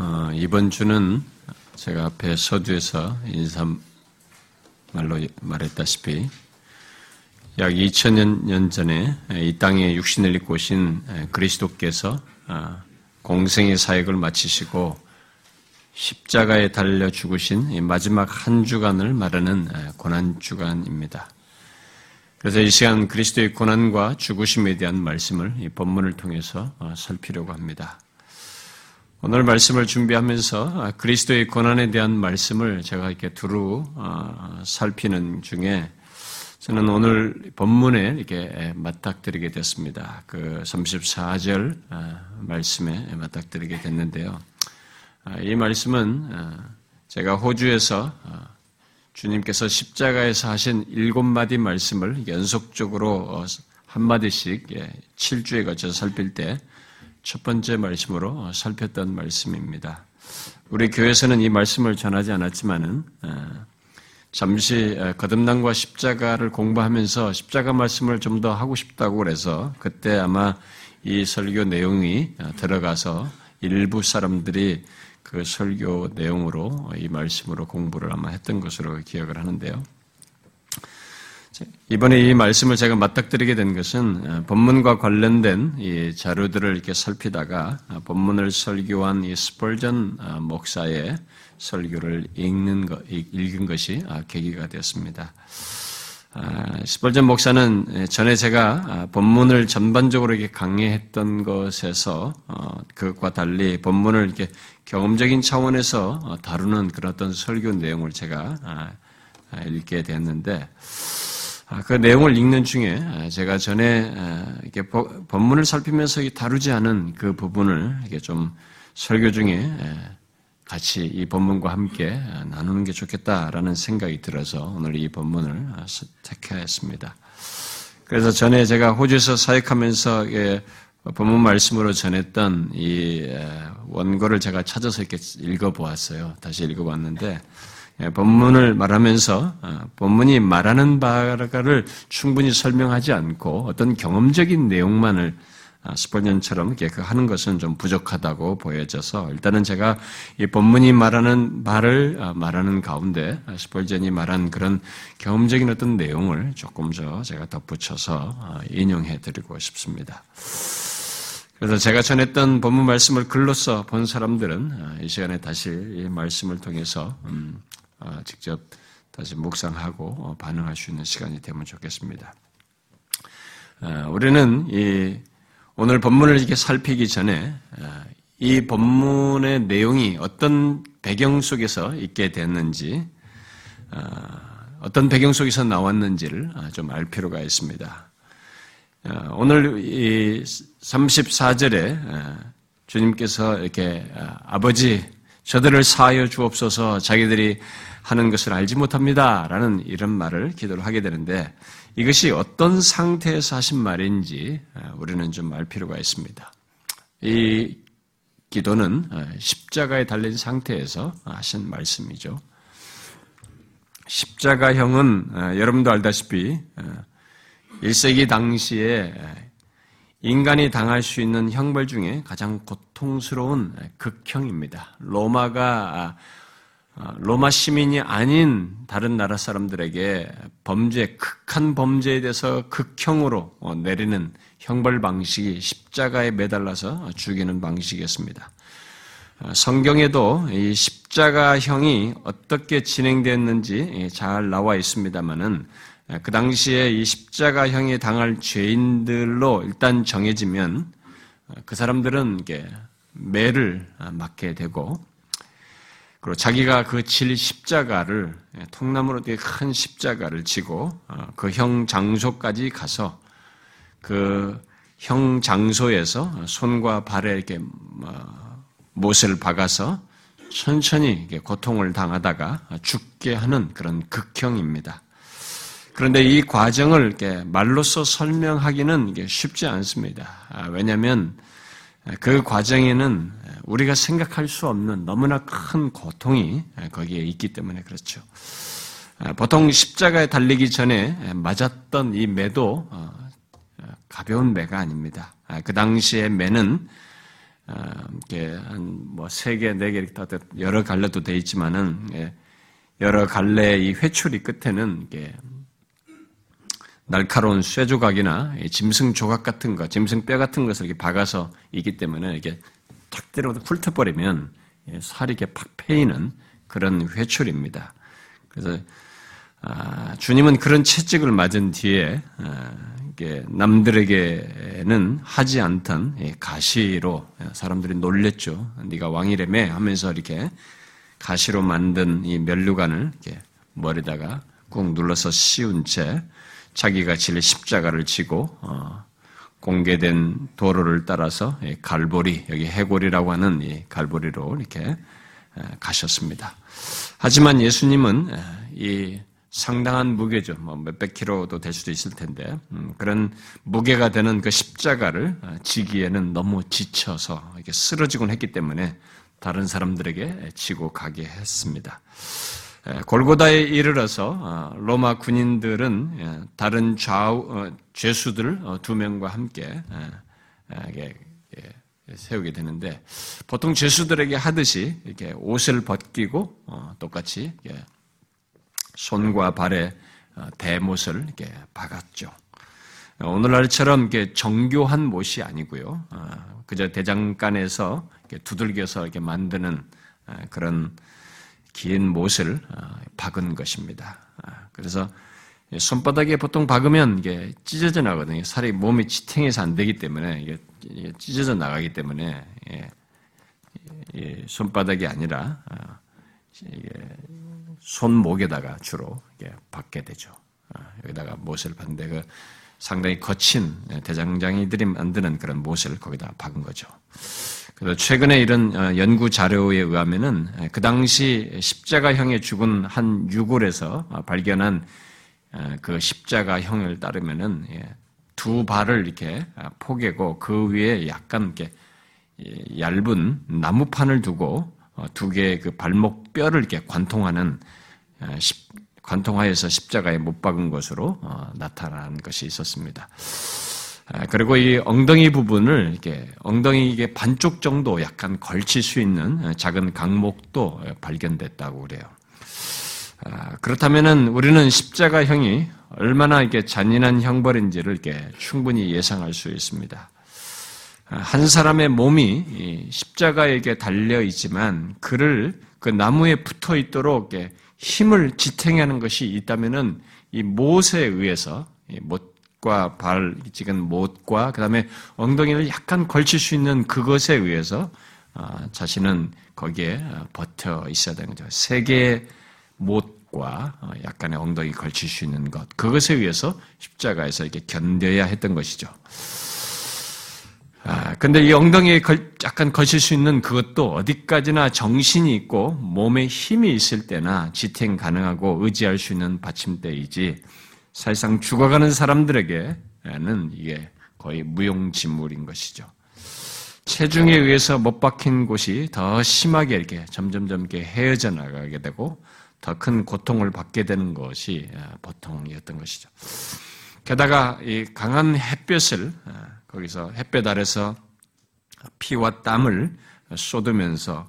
어, 이번 주는 제가 앞에 서두에서 인사말로 말했다시피 약 2000년 전에 이 땅에 육신을 입고 오신 그리스도께서 어, 공생의 사역을 마치시고 십자가에 달려 죽으신 마지막 한 주간을 말하는 고난 주간입니다. 그래서 이 시간 그리스도의 고난과 죽으심에 대한 말씀을 이 본문을 통해서 어, 살피려고 합니다. 오늘 말씀을 준비하면서 그리스도의 고난에 대한 말씀을 제가 이렇게 두루 어, 살피는 중에 저는 오늘 본문에 이렇게 맞닥뜨리게 됐습니다. 그 34절 어, 말씀에 맞닥뜨리게 됐는데요. 이 말씀은 제가 호주에서 주님께서 십자가에서 하신 일곱 마디 말씀을 연속적으로 어, 한 마디씩 7주에 예, 걸쳐 살필 때 첫 번째 말씀으로 어, 살폈던 말씀입니다. 우리 교회에서는 이 말씀을 전하지 않았지만은 어, 잠시 거듭남과 십자가를 공부하면서 십자가 말씀을 좀 더 하고 싶다고 그래서 그때 아마 이 설교 내용이 들어가서 일부 사람들이 그 설교 내용으로 이 말씀으로 공부를 아마 했던 것으로 기억을 하는데요. 이번에 이 말씀을 제가 맞닥뜨리게 된 것은 어, 본문과 관련된 이 자료들을 이렇게 살피다가 어, 본문을 설교한 이 스펄전 어, 목사의 설교를 읽는 것, 읽은 것이 계기가 되었습니다. 아, 스펄전 목사는 예, 전에 제가 아, 본문을 전반적으로 이렇게 강의했던 것에서 어, 그것과 달리 본문을 이렇게 경험적인 차원에서 어, 다루는 그런 어떤 설교 내용을 제가 아, 읽게 됐는데 그 내용을 읽는 중에 제가 전에 이렇게 본문을 살피면서 다루지 않은 그 부분을 이게 좀 설교 중에 같이 이 본문과 함께 나누는 게 좋겠다라는 생각이 들어서 오늘 이 본문을 택했습니다. 그래서 전에 제가 호주에서 사역하면서 본문 말씀으로 전했던 이 원고를 제가 찾아서 이렇게 읽어보았어요. 다시 읽어봤는데 본문을 말하면서 어, 본문이 말하는 바를 충분히 설명하지 않고 어떤 경험적인 내용만을 아, 스폴년처럼 이렇게 그 하는 것은 좀 부족하다고 보여져서 일단은 제가 이 본문이 말하는 말을 아, 말하는 가운데 스폴전이 말한 그런 경험적인 어떤 내용을 조금 더 제가 덧붙여서 아, 인용해 드리고 싶습니다. 그래서 제가 전했던 본문 말씀을 글로써 본 사람들은 이 시간에 다시 이 말씀을 통해서 음, 직접 다시 묵상하고 어, 반응할 수 있는 시간이 되면 좋겠습니다. 우리는 이 오늘 본문을 이렇게 살피기 전에 어, 이 본문의 내용이 어떤 배경 속에서 있게 됐는지, 어, 어떤 배경 속에서 나왔는지를 어, 좀알 필요가 있습니다. 오늘 이 34절에 주님께서 이렇게 아버지 저들을 사하여 주옵소서 자기들이 하는 것을 알지 못합니다. 라는 이런 말을 기도를 하게 되는데 이것이 어떤 상태에서 하신 말인지 아, 우리는 좀 알 필요가 있습니다. 이 기도는 아, 십자가에 달린 상태에서 하신 말씀이죠. 십자가형은 아, 여러분도 알다시피 1세기 당시에 인간이 당할 수 있는 형벌 중에 가장 고통스러운 극형입니다. 로마가 어, 로마 시민이 아닌 다른 나라 사람들에게 범죄, 극한 범죄에 대해서 극형으로 어, 내리는 형벌 방식이 십자가에 매달라서 죽이는 방식이었습니다. 어, 성경에도 이 십자가형이 어떻게 진행됐는지 잘 나와 있습니다만은 그 당시에 이 십자가형이 당할 죄인들로 일단 정해지면 그 사람들은 매를 맞게 되고 그리고 자기가 그 질 십자가를 예, 통나무로 된큰 십자가를 지고 어, 그형 장소까지 가서 그 형 장소에서 손과 발에 이렇게 뭐, 못을 박아서 천천히 고통을 당하다가 죽게 하는 그런 극형입니다. 그런데 이 과정을 이렇게 말로써 설명하기는 쉽지 않습니다. 아, 왜냐하면 그 과정에는 우리가 생각할 수 없는 너무나 큰 고통이 거기에 있기 때문에 그렇죠. 보통 십자가에 달리기 전에 맞았던 이 매도 어, 가벼운 매가 아닙니다. 그 당시의 매는 이렇게 한뭐 세 개, 네 개, 이렇게 여러 갈래도 돼 있지만은 예, 여러 갈래의 이 회초리 끝에는 이게 날카로운 쇠 조각이나 짐승 조각 같은 거, 짐승 뼈 같은 것을 이렇게 박아서 있기 때문에 이게 탁 때려도 훑어버리면 예, 살이 이렇게 팍 패이는 그런 회초리입니다. 그래서 아, 주님은 그런 채찍을 맞은 뒤에 아, 남들에게는 하지 않던 가시로 사람들이 놀랬죠. 네가 왕이래매 하면서 이렇게 가시로 만든 이 멸류관을 이렇게 머리다가 꾹 눌러서 씌운 채 자기가 질 십자가를 지고 어, 공개된 도로를 따라서 갈보리 여기 해골이라고 하는 이 갈보리로 이렇게 가셨습니다. 하지만 예수님은 이 상당한 무게죠. 뭐 몇백 킬로도 될 수도 있을 텐데 음, 그런 무게가 되는 그 십자가를 어, 지기에는 너무 지쳐서 이렇게 쓰러지곤 했기 때문에 다른 사람들에게 지고 가게 했습니다. 골고다에 이르러서 어, 로마 군인들은 예, 다른 좌우 어, 죄수들 두 명과 함께 세우게 되는데 보통 죄수들에게 하듯이 이렇게 옷을 벗기고 똑같이 손과 발에 어, 대못을 이렇게 박았죠. 오늘날처럼 이렇게 정교한 못이 아니고요. 어, 그저 대장간에서 두들겨서 이렇게 만드는 어, 그런 긴 못을 박은 것입니다. 그래서 손바닥에 보통 박으면 이게 찢어져 나거든요. 살이 몸이 지탱해서 안 되기 때문에 이게 찢어져 나가기 때문에 손바닥이 아니라 손목에다가 주로 받게 되죠. 아, 여기다가 못을 받는데 그 상당히 거친 대장장이들이 만드는 그런 못을 거기다 박은 거죠. 최근에 이런 어, 연구 자료에 의하면은 그 당시 십자가형에 죽은 한 유골에서 발견한 어, 그 십자가형을 따르면은 예, 두 발을 이렇게 아, 포개고 그 위에 약간 이렇게 얇은 나무판을 두고 어, 두 개의 그 발목 뼈를 이렇게 관통하는 관통하여서 십자가에 못 박은 것으로 어, 나타난 것이 있었습니다. 그리고 이 엉덩이 부분을 이렇게 엉덩이 이게 반쪽 정도 약간 걸칠 수 있는 작은 강목도 발견됐다고 그래요. 그렇다면은 우리는 십자가형이 얼마나 이게 잔인한 형벌인지를 이렇게 충분히 예상할 수 있습니다. 한 사람의 몸이 십자가에게 달려 있지만 그를 그 나무에 붙어 있도록 힘을 지탱하는 것이 있다면은 이 못에 의해서 못 과발 찍은 못과 그 다음에 엉덩이를 약간 걸칠 수 있는 그것에 의해서 아, 자신은 거기에 버텨 있어야 되는 거죠. 세 개의 못과 어, 약간의 엉덩이 걸칠 수 있는 것 그것에 의해서 십자가에서 이렇게 견뎌야 했던 것이죠. 아, 근데 이 엉덩이에 걸, 약간 거칠 수 있는 그것도 어디까지나 정신이 있고 몸에 힘이 있을 때나 지탱 가능하고 의지할 수 있는 받침대이지 사실상 죽어가는 사람들에게는 이게 거의 무용지물인 것이죠. 체중에 의해서 못 박힌 곳이 더 심하게 이렇게 점점점 이렇게 헤어져 나가게 되고 더 큰 고통을 받게 되는 것이 아, 보통이었던 것이죠. 게다가 이 강한 햇볕을 아, 거기서 햇볕 아래서 피와 땀을 쏟으면서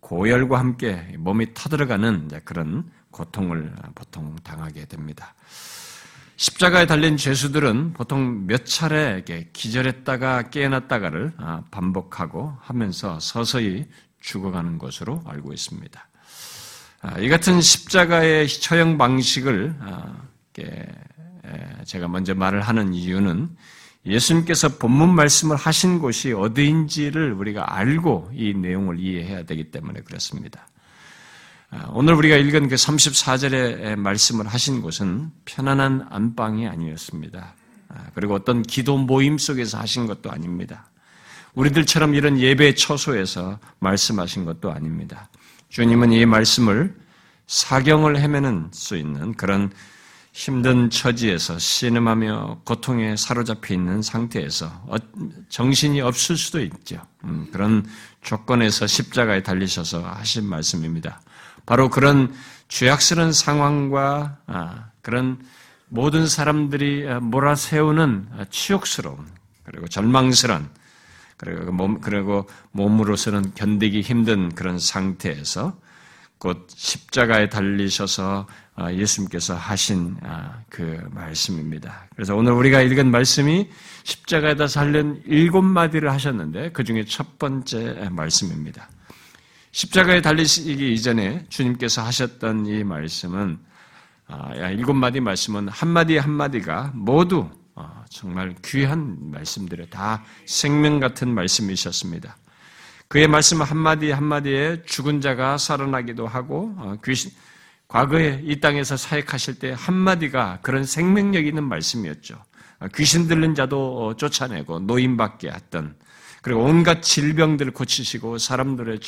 고열과 함께 몸이 터들어가는 그런 고통을 보통 당하게 됩니다. 십자가에 달린 죄수들은 보통 몇 차례 기절했다가 깨어났다가를 아, 반복하고 하면서 서서히 죽어가는 것으로 알고 있습니다. 아, 이 같은 십자가의 처형 방식을 아, 제가 먼저 말을 하는 이유는 예수님께서 본문 말씀을 하신 곳이 어디인지를 우리가 알고 이 내용을 이해해야 되기 때문에 그렇습니다. 아, 오늘 우리가 읽은 그 34절의 말씀을 하신 곳은 편안한 안방이 아니었습니다. 아, 그리고 어떤 기도 모임 속에서 하신 것도 아닙니다. 우리들처럼 이런 예배 처소에서 말씀하신 것도 아닙니다. 주님은 이 말씀을 사경을 헤매는 수 있는 그런 힘든 처지에서 신음하며 고통에 사로잡혀 있는 상태에서 어, 정신이 없을 수도 있죠. 음, 그런 조건에서 십자가에 달리셔서 하신 말씀입니다. 바로 그런 죄악스러운 상황과 아, 그런 모든 사람들이 몰아세우는 치욕스러운 그리고 절망스러운 그리고 몸 그리고 몸으로서는 견디기 힘든 그런 상태에서 곧 십자가에 달리셔서 아, 예수님께서 하신 아, 그 말씀입니다. 그래서 오늘 우리가 읽은 말씀이 십자가에다 살린 일곱 마디를 하셨는데 그 중에 첫 번째 말씀입니다. 십자가에 달리시기 이전에 주님께서 하셨던 이 말씀은 아, 일곱 마디 말씀은 한 마디 한 마디가 모두 어, 정말 귀한 말씀들에 다 생명 같은 말씀이셨습니다. 그의 말씀 한 마디 한 마디에 죽은 자가 살아나기도 하고 어, 귀신, 과거에 이 땅에서 사역하실 때 한 마디가 그런 생명력 있는 말씀이었죠. 어, 귀신 들린 자도 쫓아내고 노인받게 했던 그리고 온갖 질병들을 고치시고 사람들을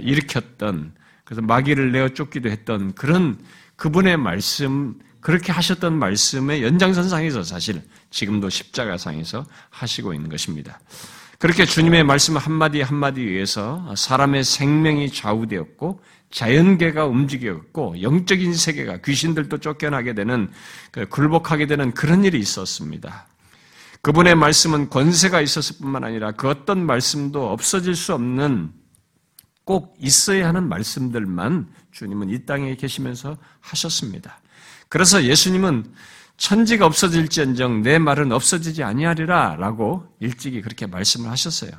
일으켰던 그래서 마귀를 내어 쫓기도 했던 그런 그분의 말씀 그렇게 하셨던 말씀의 연장선상에서 사실 지금도 십자가상에서 하시고 있는 것입니다. 그렇게 주님의 말씀 한마디 한마디 위해서 사람의 생명이 좌우되었고 자연계가 움직였고 영적인 세계가 귀신들도 쫓겨나게 되는 그 굴복하게 되는 그런 일이 있었습니다. 그분의 말씀은 권세가 있었을 뿐만 아니라 그 어떤 말씀도 없어질 수 없는 꼭 있어야 하는 말씀들만 주님은 이 땅에 계시면서 하셨습니다. 그래서 예수님은 천지가 없어질지언정 내 말은 없어지지 아니하리라 라고 일찍이 그렇게 말씀을 하셨어요.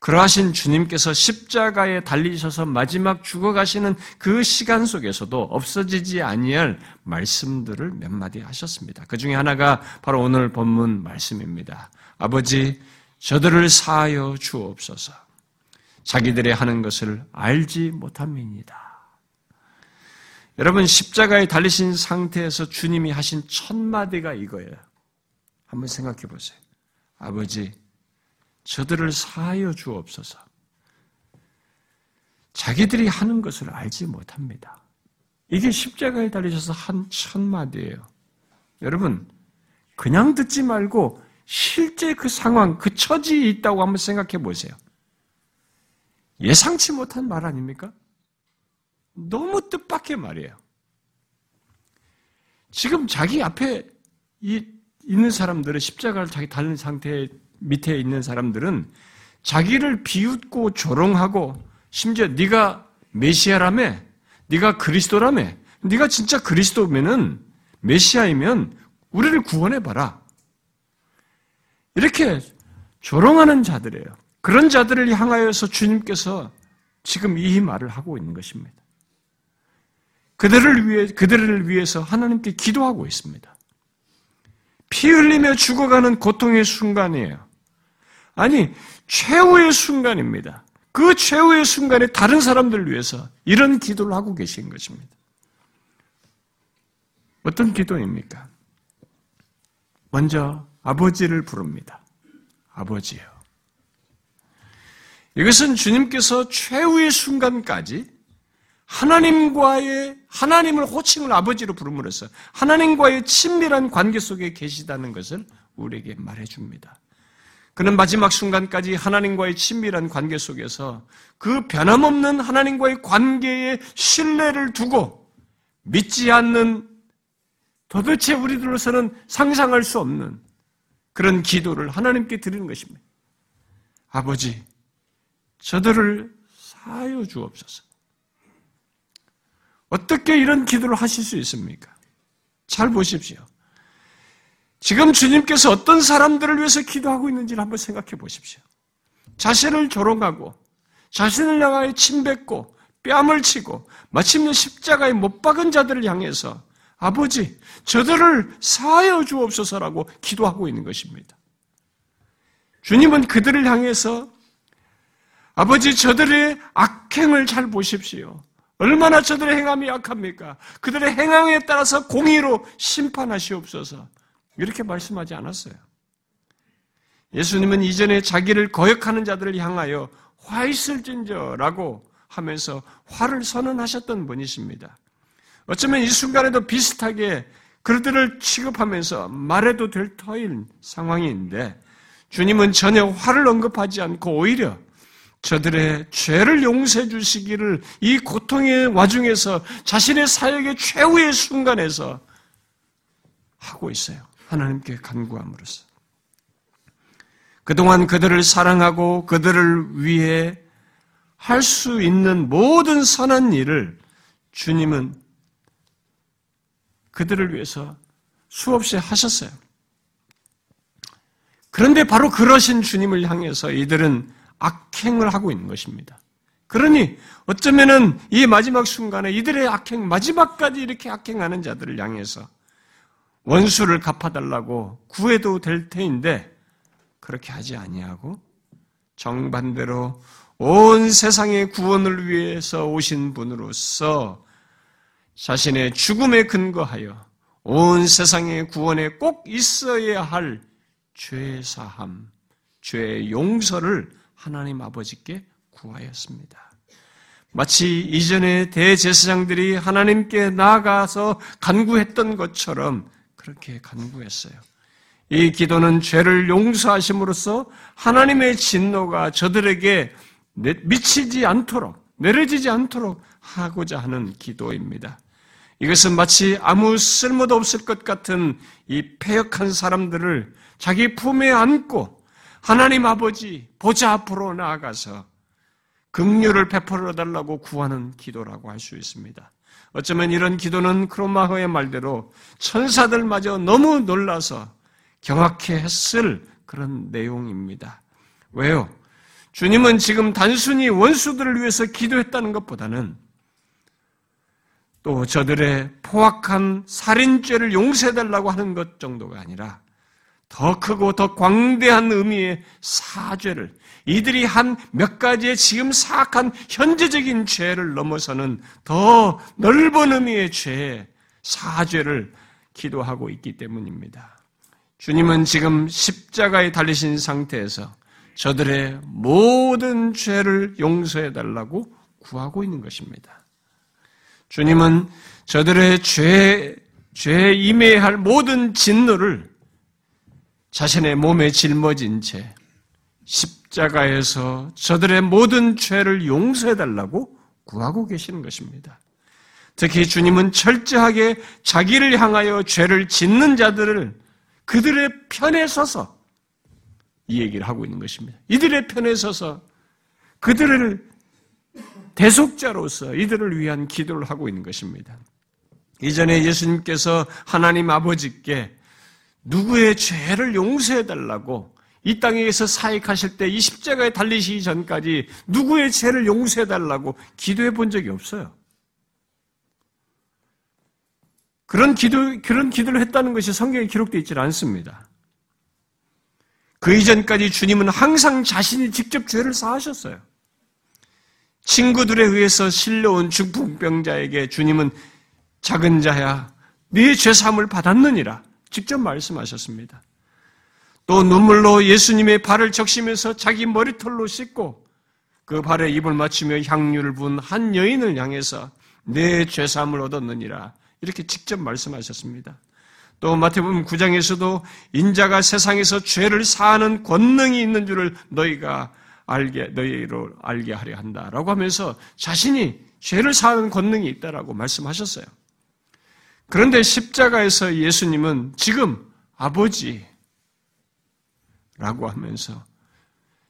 그러하신 주님께서 십자가에 달리셔서 마지막 죽어가시는 그 시간 속에서도 없어지지 아니할 말씀들을 몇 마디 하셨습니다. 그 중에 하나가 바로 오늘 본문 말씀입니다. 아버지, 저들을 사하여 주옵소서. 자기들의 하는 것을 알지 못함이니다. 여러분 십자가에 달리신 상태에서 주님이 하신 첫 마디가 이거예요. 한번 생각해 보세요. 아버지, 저들을 사하여 주옵소서. 자기들이 하는 것을 알지 못합니다. 이게 십자가에 달리셔서 한 첫 마디예요. 여러분, 그냥 듣지 말고 실제 그 상황, 그 처지에 있다고 한번 생각해 보세요. 예상치 못한 말 아닙니까? 너무 뜻밖의 말이에요. 지금 자기 앞에 이, 있는 사람들은 십자가를 자기 달린 상태 밑에 있는 사람들은 자기를 비웃고 조롱하고 심지어 네가 메시아라며, 네가 그리스도라며, 네가 진짜 그리스도면은 메시아이면 우리를 구원해 봐라. 이렇게 조롱하는 자들이에요. 그런 자들을 향하여서 주님께서 지금 이 말을 하고 있는 것입니다. 그들을 위해, 그들을 위해서 하나님께 기도하고 있습니다. 피 흘리며 죽어가는 고통의 순간이에요. 아니, 최후의 순간입니다. 그 최후의 순간에 다른 사람들을 위해서 이런 기도를 하고 계신 것입니다. 어떤 기도입니까? 먼저 아버지를 부릅니다. 아버지요. 이것은 주님께서 최후의 순간까지 하나님과의 하나님을 호칭을 아버지로 부름으로써 하나님과의 친밀한 관계 속에 계시다는 것을 우리에게 말해 줍니다. 그는 마지막 순간까지 하나님과의 친밀한 관계 속에서 그 변함없는 하나님과의 관계에 신뢰를 두고 믿지 않는 도대체 우리들로서는 상상할 수 없는 그런 기도를 하나님께 드리는 것입니다. 아버지, 저들을 사여 주옵소서. 어떻게 이런 기도를 하실 수 있습니까? 잘 보십시오. 지금 주님께서 어떤 사람들을 위해서 기도하고 있는지를 한번 생각해 보십시오. 자신을 조롱하고 자신을 향하여 침뱉고 뺨을 치고 마침내 십자가에 못 박은 자들을 향해서 아버지 저들을 사하여 주옵소서라고 기도하고 있는 것입니다. 주님은 그들을 향해서 아버지 저들의 악행을 잘 보십시오. 얼마나 저들의 행함이 약합니까? 그들의 행함에 따라서 공의로 심판하시옵소서. 이렇게 말씀하지 않았어요. 예수님은 이전에 자기를 거역하는 자들을 향하여 화 있을진저라고 하면서 화를 선언하셨던 분이십니다. 어쩌면 이 순간에도 비슷하게 그들을 취급하면서 말해도 될 터인 상황인데 주님은 전혀 화를 언급하지 않고 오히려 저들의 죄를 용서해 주시기를 이 고통의 와중에서 자신의 사역의 최후의 순간에서 하고 있어요. 하나님께 간구함으로써. 그동안 그들을 사랑하고 그들을 위해 할 수 있는 모든 선한 일을 주님은 그들을 위해서 수없이 하셨어요. 그런데 바로 그러신 주님을 향해서 이들은 악행을 하고 있는 것입니다. 그러니 어쩌면은 이 마지막 순간에 이들의 악행, 마지막까지 이렇게 악행하는 자들을 향해서 원수를 갚아달라고 구해도 될 테인데 그렇게 하지 아니하고 정반대로 온 세상의 구원을 위해서 오신 분으로서 자신의 죽음에 근거하여 온 세상의 구원에 꼭 있어야 할 죄 사함, 죄 용서를 하나님 아버지께 구하였습니다. 마치 이전에 대제사장들이 하나님께 나아가서 간구했던 것처럼 그렇게 간구했어요. 이 기도는 죄를 용서하심으로써 하나님의 진노가 저들에게 미치지 않도록, 내려지지 않도록 하고자 하는 기도입니다. 이것은 마치 아무 쓸모도 없을 것 같은 이 폐역한 사람들을 자기 품에 안고 하나님 아버지 보좌 앞으로 나아가서 긍휼을 베풀어 달라고 구하는 기도라고 할 수 있습니다. 어쩌면 이런 기도는 크로마허의 말대로 천사들마저 너무 놀라서 경악해 했을 그런 내용입니다. 왜요? 주님은 지금 단순히 원수들을 위해서 기도했다는 것보다는 또 저들의 포악한 살인죄를 용서해달라고 하는 것 정도가 아니라 더 크고 더 광대한 의미의 사죄를 이들이 한 몇 가지의 지금 사악한 현재적인 죄를 넘어서는 더 넓은 의미의 죄, 사죄를 기도하고 있기 때문입니다. 주님은 지금 십자가에 달리신 상태에서 저들의 모든 죄를 용서해 달라고 구하고 있는 것입니다. 주님은 저들의 죄, 죄에 임해야 할 모든 진노를 자신의 몸에 짊어진 채 십자가에서 저들의 모든 죄를 용서해달라고 구하고 계시는 것입니다. 특히 주님은 철저하게 자기를 향하여 죄를 짓는 자들을 그들의 편에 서서 이 얘기를 하고 있는 것입니다. 이들의 편에 서서 그들을 대속자로서 이들을 위한 기도를 하고 있는 것입니다. 이전에 예수님께서 하나님 아버지께 누구의 죄를 용서해 달라고 이 땅에서 사역하실 때 이 십자가에 달리시기 전까지 누구의 죄를 용서해 달라고 기도해 본 적이 없어요. 그런 기도, 그런 기도를 했다는 것이 성경에 기록되어 있지 않습니다. 그 이전까지 주님은 항상 자신이 직접 죄를 사하셨어요. 친구들에 의해서 실려온 중풍병자에게 주님은 작은 자야, 네 죄 사함을 받았느니라 직접 말씀하셨습니다. 또 눈물로 예수님의 발을 적시면서 자기 머리털로 씻고 그 발에 입을 맞추며 향유를 부은 한 여인을 향해서 내 죄사함을 얻었느니라 이렇게 직접 말씀하셨습니다. 또 마태복음 9장에서도 인자가 세상에서 죄를 사하는 권능이 있는 줄을 너희가 알게 너희로 알게 하려 한다라고 하면서 자신이 죄를 사하는 권능이 있다라고 말씀하셨어요. 그런데 십자가에서 예수님은 지금 아버지 라고 하면서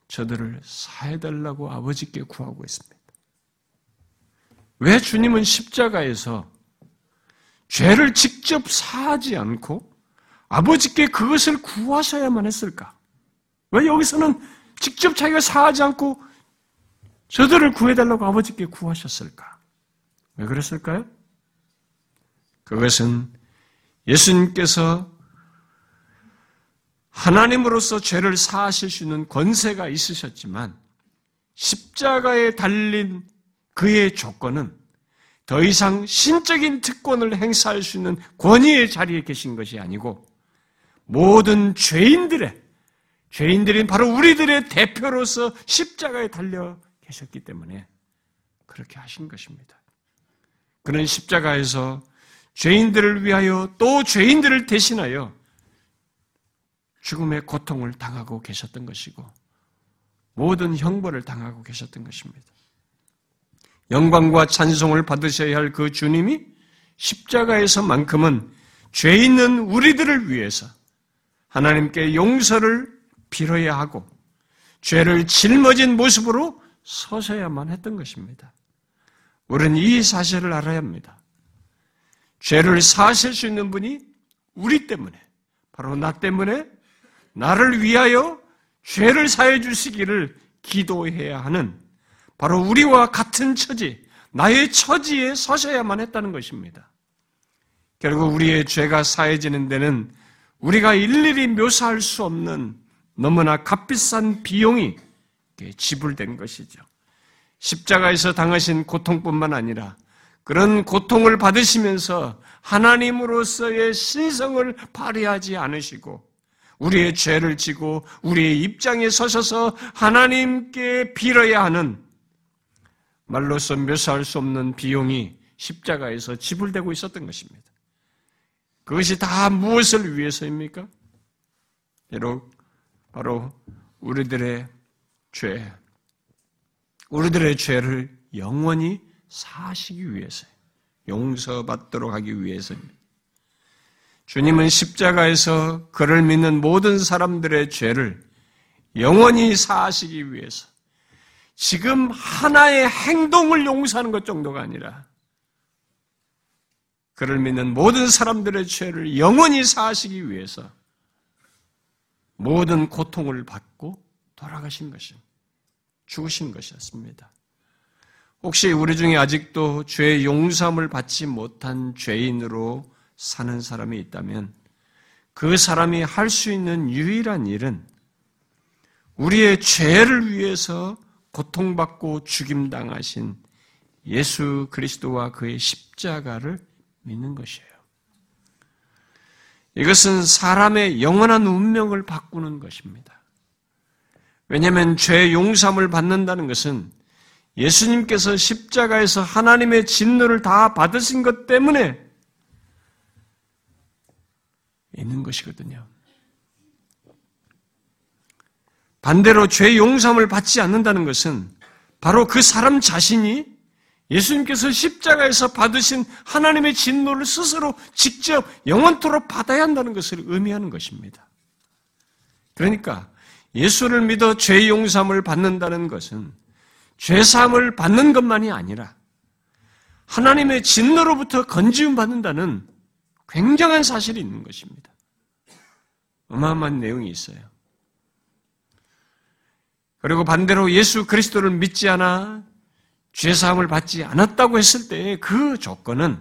저들을 사해달라고 아버지께 구하고 있습니다. 왜 주님은 십자가에서 죄를 직접 사하지 않고 아버지께 그것을 구하셔야만 했을까? 왜 여기서는 직접 자기가 사하지 않고 저들을 구해달라고 아버지께 구하셨을까? 왜 그랬을까요? 그것은 예수님께서 하나님으로서 죄를 사하실 수 있는 권세가 있으셨지만 십자가에 달린 그의 조건은 더 이상 신적인 특권을 행사할 수 있는 권위의 자리에 계신 것이 아니고 모든 죄인들의 죄인들인 바로 우리들의 대표로서 십자가에 달려 계셨기 때문에 그렇게 하신 것입니다. 그는 십자가에서 죄인들을 위하여 또 죄인들을 대신하여 죽음의 고통을 당하고 계셨던 것이고 모든 형벌을 당하고 계셨던 것입니다. 영광과 찬송을 받으셔야 할 그 주님이 십자가에서만큼은 죄 있는 우리들을 위해서 하나님께 용서를 빌어야 하고 죄를 짊어진 모습으로 서셔야만 했던 것입니다. 우리는 이 사실을 알아야 합니다. 죄를 사실 수 있는 분이 우리 때문에, 바로 나 때문에 나를 위하여 죄를 사해 주시기를 기도해야 하는 바로 우리와 같은 처지, 나의 처지에 서셔야만 했다는 것입니다. 결국 우리의 죄가 사해지는 데는 우리가 일일이 묘사할 수 없는 너무나 값비싼 비용이 지불된 것이죠. 십자가에서 당하신 고통뿐만 아니라 그런 고통을 받으시면서 하나님으로서의 신성을 발휘하지 않으시고 우리의 죄를 지고 우리의 입장에 서셔서 하나님께 빌어야 하는 말로서 묘사할 수 없는 비용이 십자가에서 지불되고 있었던 것입니다. 그것이 다 무엇을 위해서입니까? 바로, 바로 우리들의 죄, 우리들의 죄를 영원히 사시기 위해서요. 용서받도록 하기 위해서입니다. 주님은 십자가에서 그를 믿는 모든 사람들의 죄를 영원히 사하시기 위해서 지금 하나의 행동을 용서하는 것 정도가 아니라 그를 믿는 모든 사람들의 죄를 영원히 사하시기 위해서 모든 고통을 받고 돌아가신 것이 죽으신 것이었습니다. 혹시 우리 중에 아직도 죄 용서함을 받지 못한 죄인으로 사는 사람이 있다면 그 사람이 할 수 있는 유일한 일은 우리의 죄를 위해서 고통받고 죽임당하신 예수 그리스도와 그의 십자가를 믿는 것이에요. 이것은 사람의 영원한 운명을 바꾸는 것입니다. 왜냐하면 죄 용서함을 받는다는 것은 예수님께서 십자가에서 하나님의 진노를 다 받으신 것 때문에 있는 것이거든요. 반대로 죄 용서함을 받지 않는다는 것은 바로 그 사람 자신이 예수님께서 십자가에서 받으신 하나님의 진노를 스스로 직접 영원토록 받아야 한다는 것을 의미하는 것입니다. 그러니까 예수를 믿어 죄 용서함을 받는다는 것은 죄 사함을 받는 것만이 아니라 하나님의 진노로부터 건지움 받는다는 굉장한 사실이 있는 것입니다. 어마어마한 내용이 있어요. 그리고 반대로 예수 그리스도를 믿지 않아 죄사함을 받지 않았다고 했을 때그 조건은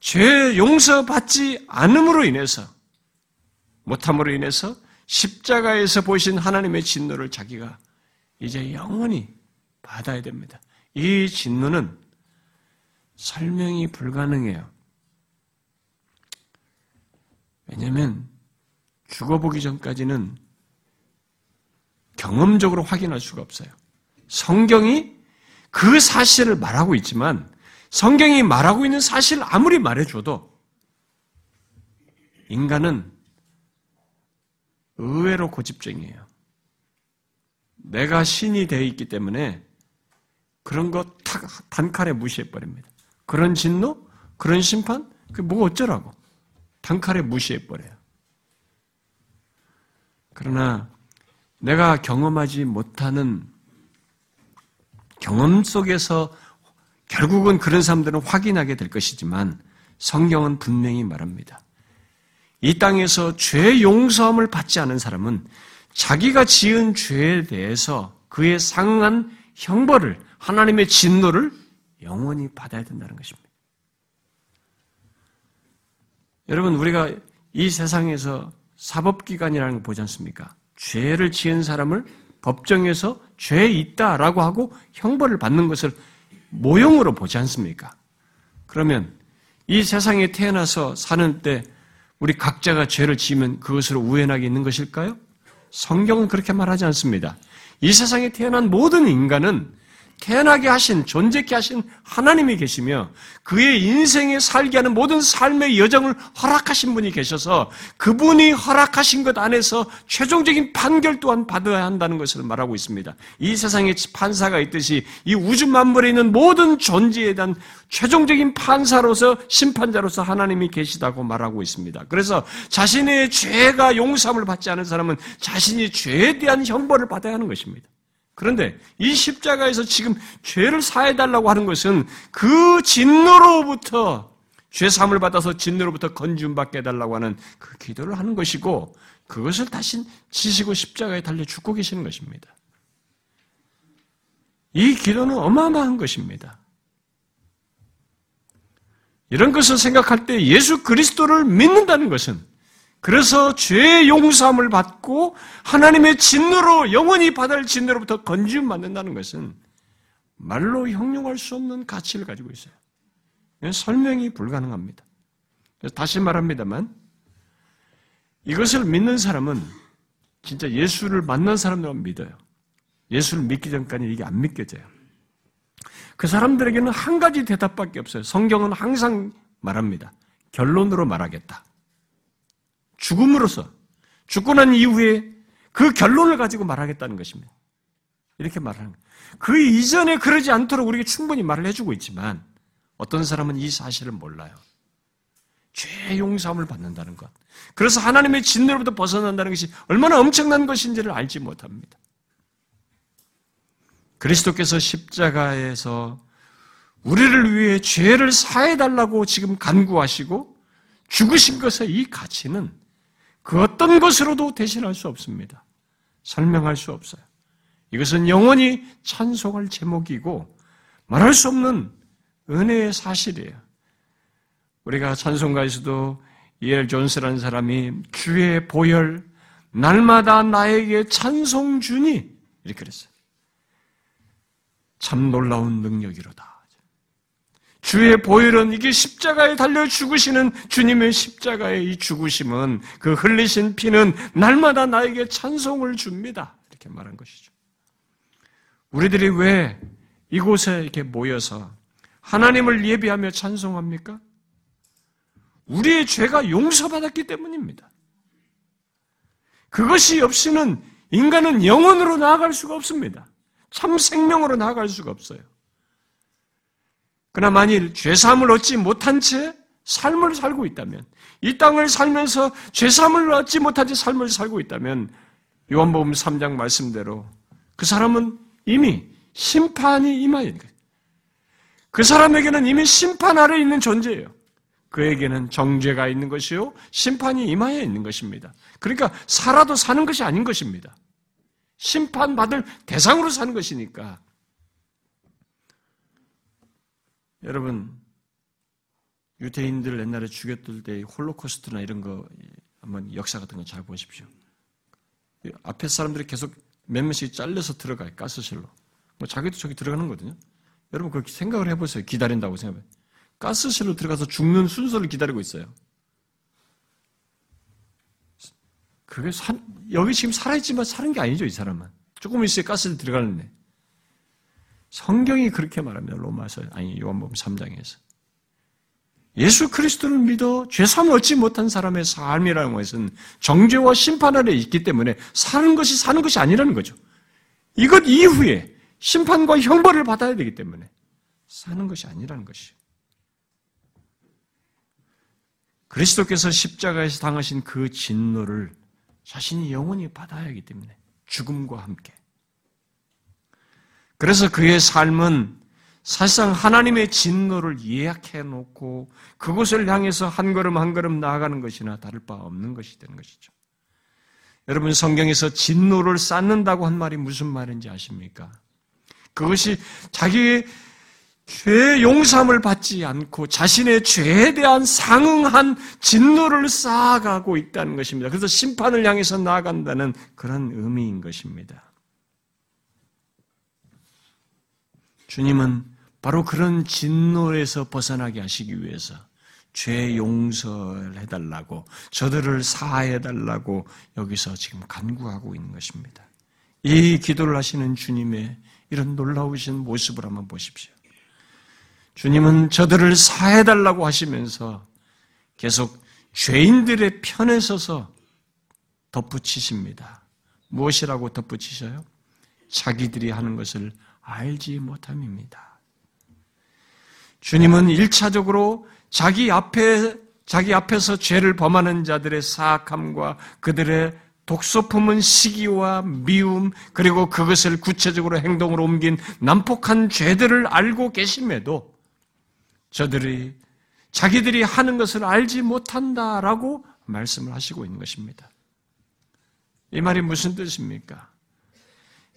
죄 용서받지 않음으로 인해서 못함으로 인해서 십자가에서 보신 하나님의 진노를 자기가 이제 영원히 받아야 됩니다. 이 진노는 설명이 불가능해요. 왜냐하면 죽어보기 전까지는 경험적으로 확인할 수가 없어요. 성경이 그 사실을 말하고 있지만 성경이 말하고 있는 사실 아무리 말해줘도 인간은 의외로 고집쟁이에요. 내가 신이 되어 있기 때문에 그런 거 단칼에 무시해버립니다. 그런 진노? 그런 심판? 그게 뭐 어쩌라고. 단칼에 무시해버려요. 그러나 내가 경험하지 못하는 경험 속에서 결국은 그런 사람들은 확인하게 될 것이지만 성경은 분명히 말합니다. 이 땅에서 죄 용서함을 받지 않은 사람은 자기가 지은 죄에 대해서 그에 상응한 형벌을 하나님의 진노를 영원히 받아야 된다는 것입니다. 여러분 우리가 이 세상에서 사법기관이라는 거 보지 않습니까? 죄를 지은 사람을 법정에서 죄 있다라고 하고 형벌을 받는 것을 모형으로 보지 않습니까? 그러면 이 세상에 태어나서 사는 때 우리 각자가 죄를 지으면 그것으로 우연하게 있는 것일까요? 성경은 그렇게 말하지 않습니다. 이 세상에 태어난 모든 인간은 태어나게 하신, 존재케 하신 하나님이 계시며 그의 인생에 살게 하는 모든 삶의 여정을 허락하신 분이 계셔서 그분이 허락하신 것 안에서 최종적인 판결 또한 받아야 한다는 것을 말하고 있습니다. 이 세상에 판사가 있듯이 이 우주 만물에 있는 모든 존재에 대한 최종적인 판사로서 심판자로서 하나님이 계시다고 말하고 있습니다. 그래서 자신의 죄가 용서함을 받지 않은 사람은 자신이 죄에 대한 형벌을 받아야 하는 것입니다. 그런데 이 십자가에서 지금 죄를 사해달라고 하는 것은 그 진노로부터 죄 사함을 받아서 진노로부터 건지받게 해달라고 하는 그 기도를 하는 것이고 그것을 다시 지시고 십자가에 달려 죽고 계시는 것입니다. 이 기도는 어마어마한 것입니다. 이런 것을 생각할 때 예수 그리스도를 믿는다는 것은 그래서 죄의 용서함을 받고 하나님의 진노로 영원히 받을 진노로부터 건지움 받는다는 것은 말로 형용할 수 없는 가치를 가지고 있어요. 설명이 불가능합니다. 다시 말합니다만 이것을 믿는 사람은 진짜 예수를 만난 사람들만 믿어요. 예수를 믿기 전까지 이게 안 믿겨져요. 그 사람들에게는 한 가지 대답밖에 없어요. 성경은 항상 말합니다. 결론으로 말하겠다. 죽음으로써 죽고 난 이후에 그 결론을 가지고 말하겠다는 것입니다. 이렇게 말하는. 그 이전에 그러지 않도록 우리가 충분히 말을 해주고 있지만 어떤 사람은 이 사실을 몰라요. 죄 용서함을 받는다는 것. 그래서 하나님의 진노로부터 벗어난다는 것이 얼마나 엄청난 것인지를 알지 못합니다. 그리스도께서 십자가에서 우리를 위해 죄를 사해달라고 지금 간구하시고 죽으신 것의 이 가치는 그 어떤 것으로도 대신할 수 없습니다. 설명할 수 없어요. 이것은 영원히 찬송할 제목이고 말할 수 없는 은혜의 사실이에요. 우리가 찬송가에서도 이엘 존스라는 사람이 주의 보혈 날마다 나에게 찬송 주니 이렇게 그랬어요. 참 놀라운 능력이로다. 주의 보혈은 이게 십자가에 달려 죽으시는 주님의 십자가의 이 죽으심은 그 흘리신 피는 날마다 나에게 찬송을 줍니다. 이렇게 말한 것이죠. 우리들이 왜 이곳에 이렇게 모여서 하나님을 예비하며 찬송합니까? 우리의 죄가 용서받았기 때문입니다. 그것이 없이는 인간은 영원으로 나아갈 수가 없습니다. 참 생명으로 나아갈 수가 없어요. 그러나 만일 죄사함을 얻지 못한 채 삶을 살고 있다면, 이 땅을 살면서 죄사함을 얻지 못한 채 삶을 살고 있다면, 요한복음 3장 말씀대로 그 사람은 이미 심판이 거예요. 그 사람에게는 이미 심판 아래 있는 존재예요. 그에게는 정죄가 있는 것이요, 심판이 임하여 있는 것입니다. 그러니까 살아도 사는 것이 아닌 것입니다. 심판받을 대상으로 사는 것이니까 여러분 유대인들 옛날에 죽였을 때 홀로코스트나 이런 거 한번 역사 같은 거 잘 보십시오. 앞에 사람들이 계속 몇 명씩 잘려서 들어가요 가스실로. 뭐 자기도 저기 들어가는 거거든요. 여러분 그렇게 생각을 해보세요. 기다린다고 생각해. 가스실로 들어가서 죽는 순서를 기다리고 있어요. 그게 산, 여기 지금 살아있지만 사는 게 아니죠, 이 사람은. 조금 있어야 가스실 들어가는데. 성경이 그렇게 말합니다. 로마서 아니 요한복음 3장에서. 예수 그리스도를 믿어 죄사함을 얻지 못한 사람의 삶이라는 것은 정죄와 심판 아래 있기 때문에 사는 것이 사는 것이 아니라는 거죠. 이것 이후에 심판과 형벌을 받아야 되기 때문에 사는 것이 아니라는 것이죠. 그리스도께서 십자가에서 당하신 그 진노를 자신이 영원히 받아야 하기 때문에 죽음과 함께 그래서 그의 삶은 사실상 하나님의 진노를 예약해 놓고 그곳을 향해서 한 걸음 한 걸음 나아가는 것이나 다를 바 없는 것이 되는 것이죠. 여러분 성경에서 진노를 쌓는다고 한 말이 무슨 말인지 아십니까? 그것이 자기의 죄 용서함을 받지 않고 자신의 죄에 대한 상응한 진노를 쌓아가고 있다는 것입니다. 그래서 심판을 향해서 나아간다는 그런 의미인 것입니다. 주님은 바로 그런 진노에서 벗어나게 하시기 위해서 죄 용서를 해달라고 저들을 사해달라고 여기서 지금 간구하고 있는 것입니다. 이 기도를 하시는 주님의 이런 놀라우신 모습을 한번 보십시오. 주님은 저들을 사해달라고 하시면서 계속 죄인들의 편에 서서 덧붙이십니다. 무엇이라고 덧붙이셔요? 자기들이 하는 것을 알지 못함입니다. 주님은 1차적으로 자기 앞에, 자기 앞에서 죄를 범하는 자들의 사악함과 그들의 독소 품은 시기와 미움, 그리고 그것을 구체적으로 행동으로 옮긴 난폭한 죄들을 알고 계심에도 저들이 자기들이 하는 것을 알지 못한다라고 말씀을 하시고 있는 것입니다. 이 말이 무슨 뜻입니까?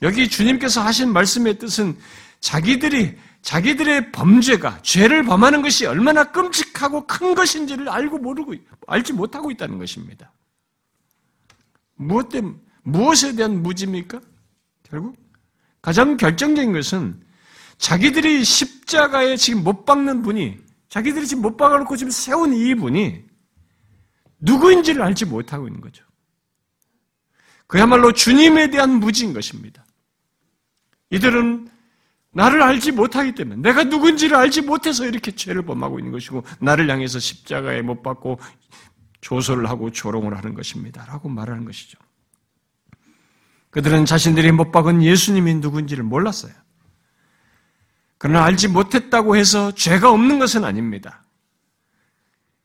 여기 주님께서 하신 말씀의 뜻은 자기들이 자기들의 범죄가 죄를 범하는 것이 얼마나 끔찍하고 큰 것인지를 알고 모르고 알지 못하고 있다는 것입니다. 무엇 때 무엇에 대한 무지입니까? 결국 가장 결정적인 것은 자기들이 십자가에 지금 못 박는 분이 자기들이 지금 못 박아놓고 지금 세운 이 분이 누구인지를 알지 못하고 있는 거죠. 그야말로 주님에 대한 무지인 것입니다. 이들은 나를 알지 못하기 때문에 내가 누군지를 알지 못해서 이렇게 죄를 범하고 있는 것이고 나를 향해서 십자가에 못 박고 조소를 하고 조롱을 하는 것입니다. 라고 말하는 것이죠. 그들은 자신들이 못 박은 예수님이 누군지를 몰랐어요. 그러나 알지 못했다고 해서 죄가 없는 것은 아닙니다.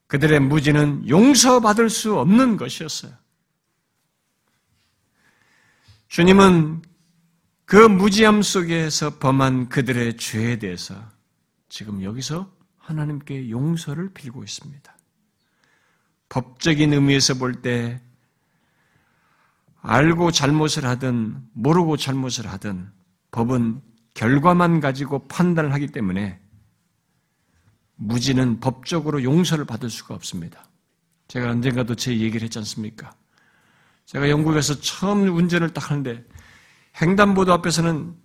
그들의 무지는 용서받을 수 없는 것이었어요. 주님은 그 무지함 속에서 범한 그들의 죄에 대해서 지금 여기서 하나님께 용서를 빌고 있습니다. 법적인 의미에서 볼 때 알고 잘못을 하든 모르고 잘못을 하든 법은 결과만 가지고 판단을 하기 때문에 무지는 법적으로 용서를 받을 수가 없습니다. 제가 언젠가도 제 얘기를 했지 않습니까? 제가 영국에서 처음 운전을 딱 하는데 횡단보도 앞에서는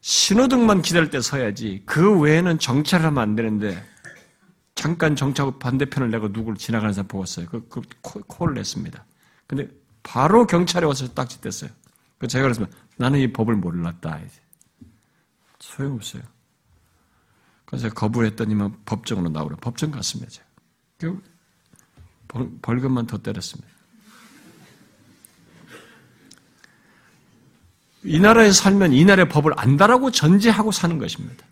신호등만 기다릴 때 서야지 그 외에는 정차를 하면 안 되는데 잠깐 정차하고 반대편을 내가 누구를 지나가는 사람 보았어요. 그, 그 코, 를 냈습니다. 근데 바로 경찰에 와서 딱지댔어요. 그 제가 그랬으면 나는 이 법을 몰랐다. 소용없어요. 그래서 거부했더니만 법정으로 나오려 법정 갔습니다. 제가. 벌금만 더 때렸습니다. 이 나라에 살면 이 나라의 법을 안다라고 전제하고 사는 것입니다.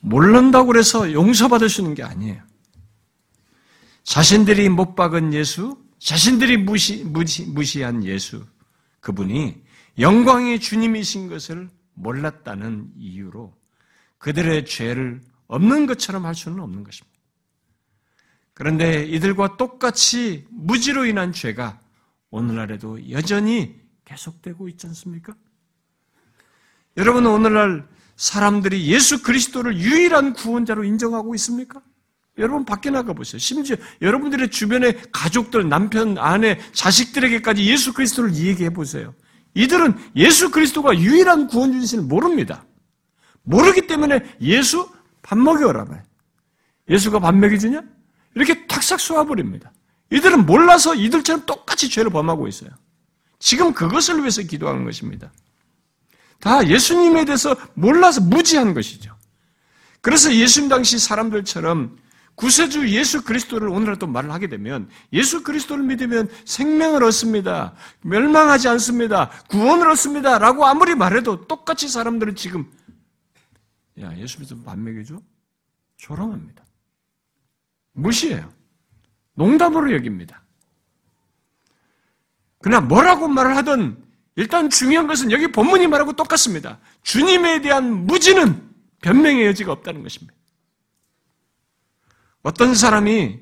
모른다고 해서 용서받을 수 있는 게 아니에요. 자신들이 못 박은 예수, 자신들이 무시, 무시, 무시한 예수, 그분이 영광의 주님이신 것을 몰랐다는 이유로 그들의 죄를 없는 것처럼 할 수는 없는 것입니다. 그런데 이들과 똑같이 무지로 인한 죄가 오늘날에도 여전히 계속되고 있지 않습니까? 여러분은 오늘날 사람들이 예수 그리스도를 유일한 구원자로 인정하고 있습니까? 여러분 밖에 나가 보세요. 심지어 여러분들의 주변의 가족들, 남편, 아내, 자식들에게까지 예수 그리스도를 얘기해 보세요. 이들은 예수 그리스도가 유일한 구원주신을 모릅니다. 모르기 때문에 예수 밥 먹여라 말. 예수가 밥 먹여주냐? 이렇게 탁싹 쏘아버립니다. 이들은 몰라서 이들처럼 똑같이 죄를 범하고 있어요. 지금 그것을 위해서 기도하는 것입니다. 다 예수님에 대해서 몰라서 무지한 것이죠. 그래서 예수님 당시 사람들처럼 구세주 예수 그리스도를 오늘날 또 말을 하게 되면 예수 그리스도를 믿으면 생명을 얻습니다. 멸망하지 않습니다. 구원을 얻습니다. 라고 아무리 말해도 똑같이 사람들은 지금 야 예수 믿으면 반맥이죠? 조롱합니다. 무시해요. 농담으로 여깁니다. 그러나 뭐라고 말을 하든 일단 중요한 것은 여기 본문이 말하고 똑같습니다. 주님에 대한 무지는 변명의 여지가 없다는 것입니다. 어떤 사람이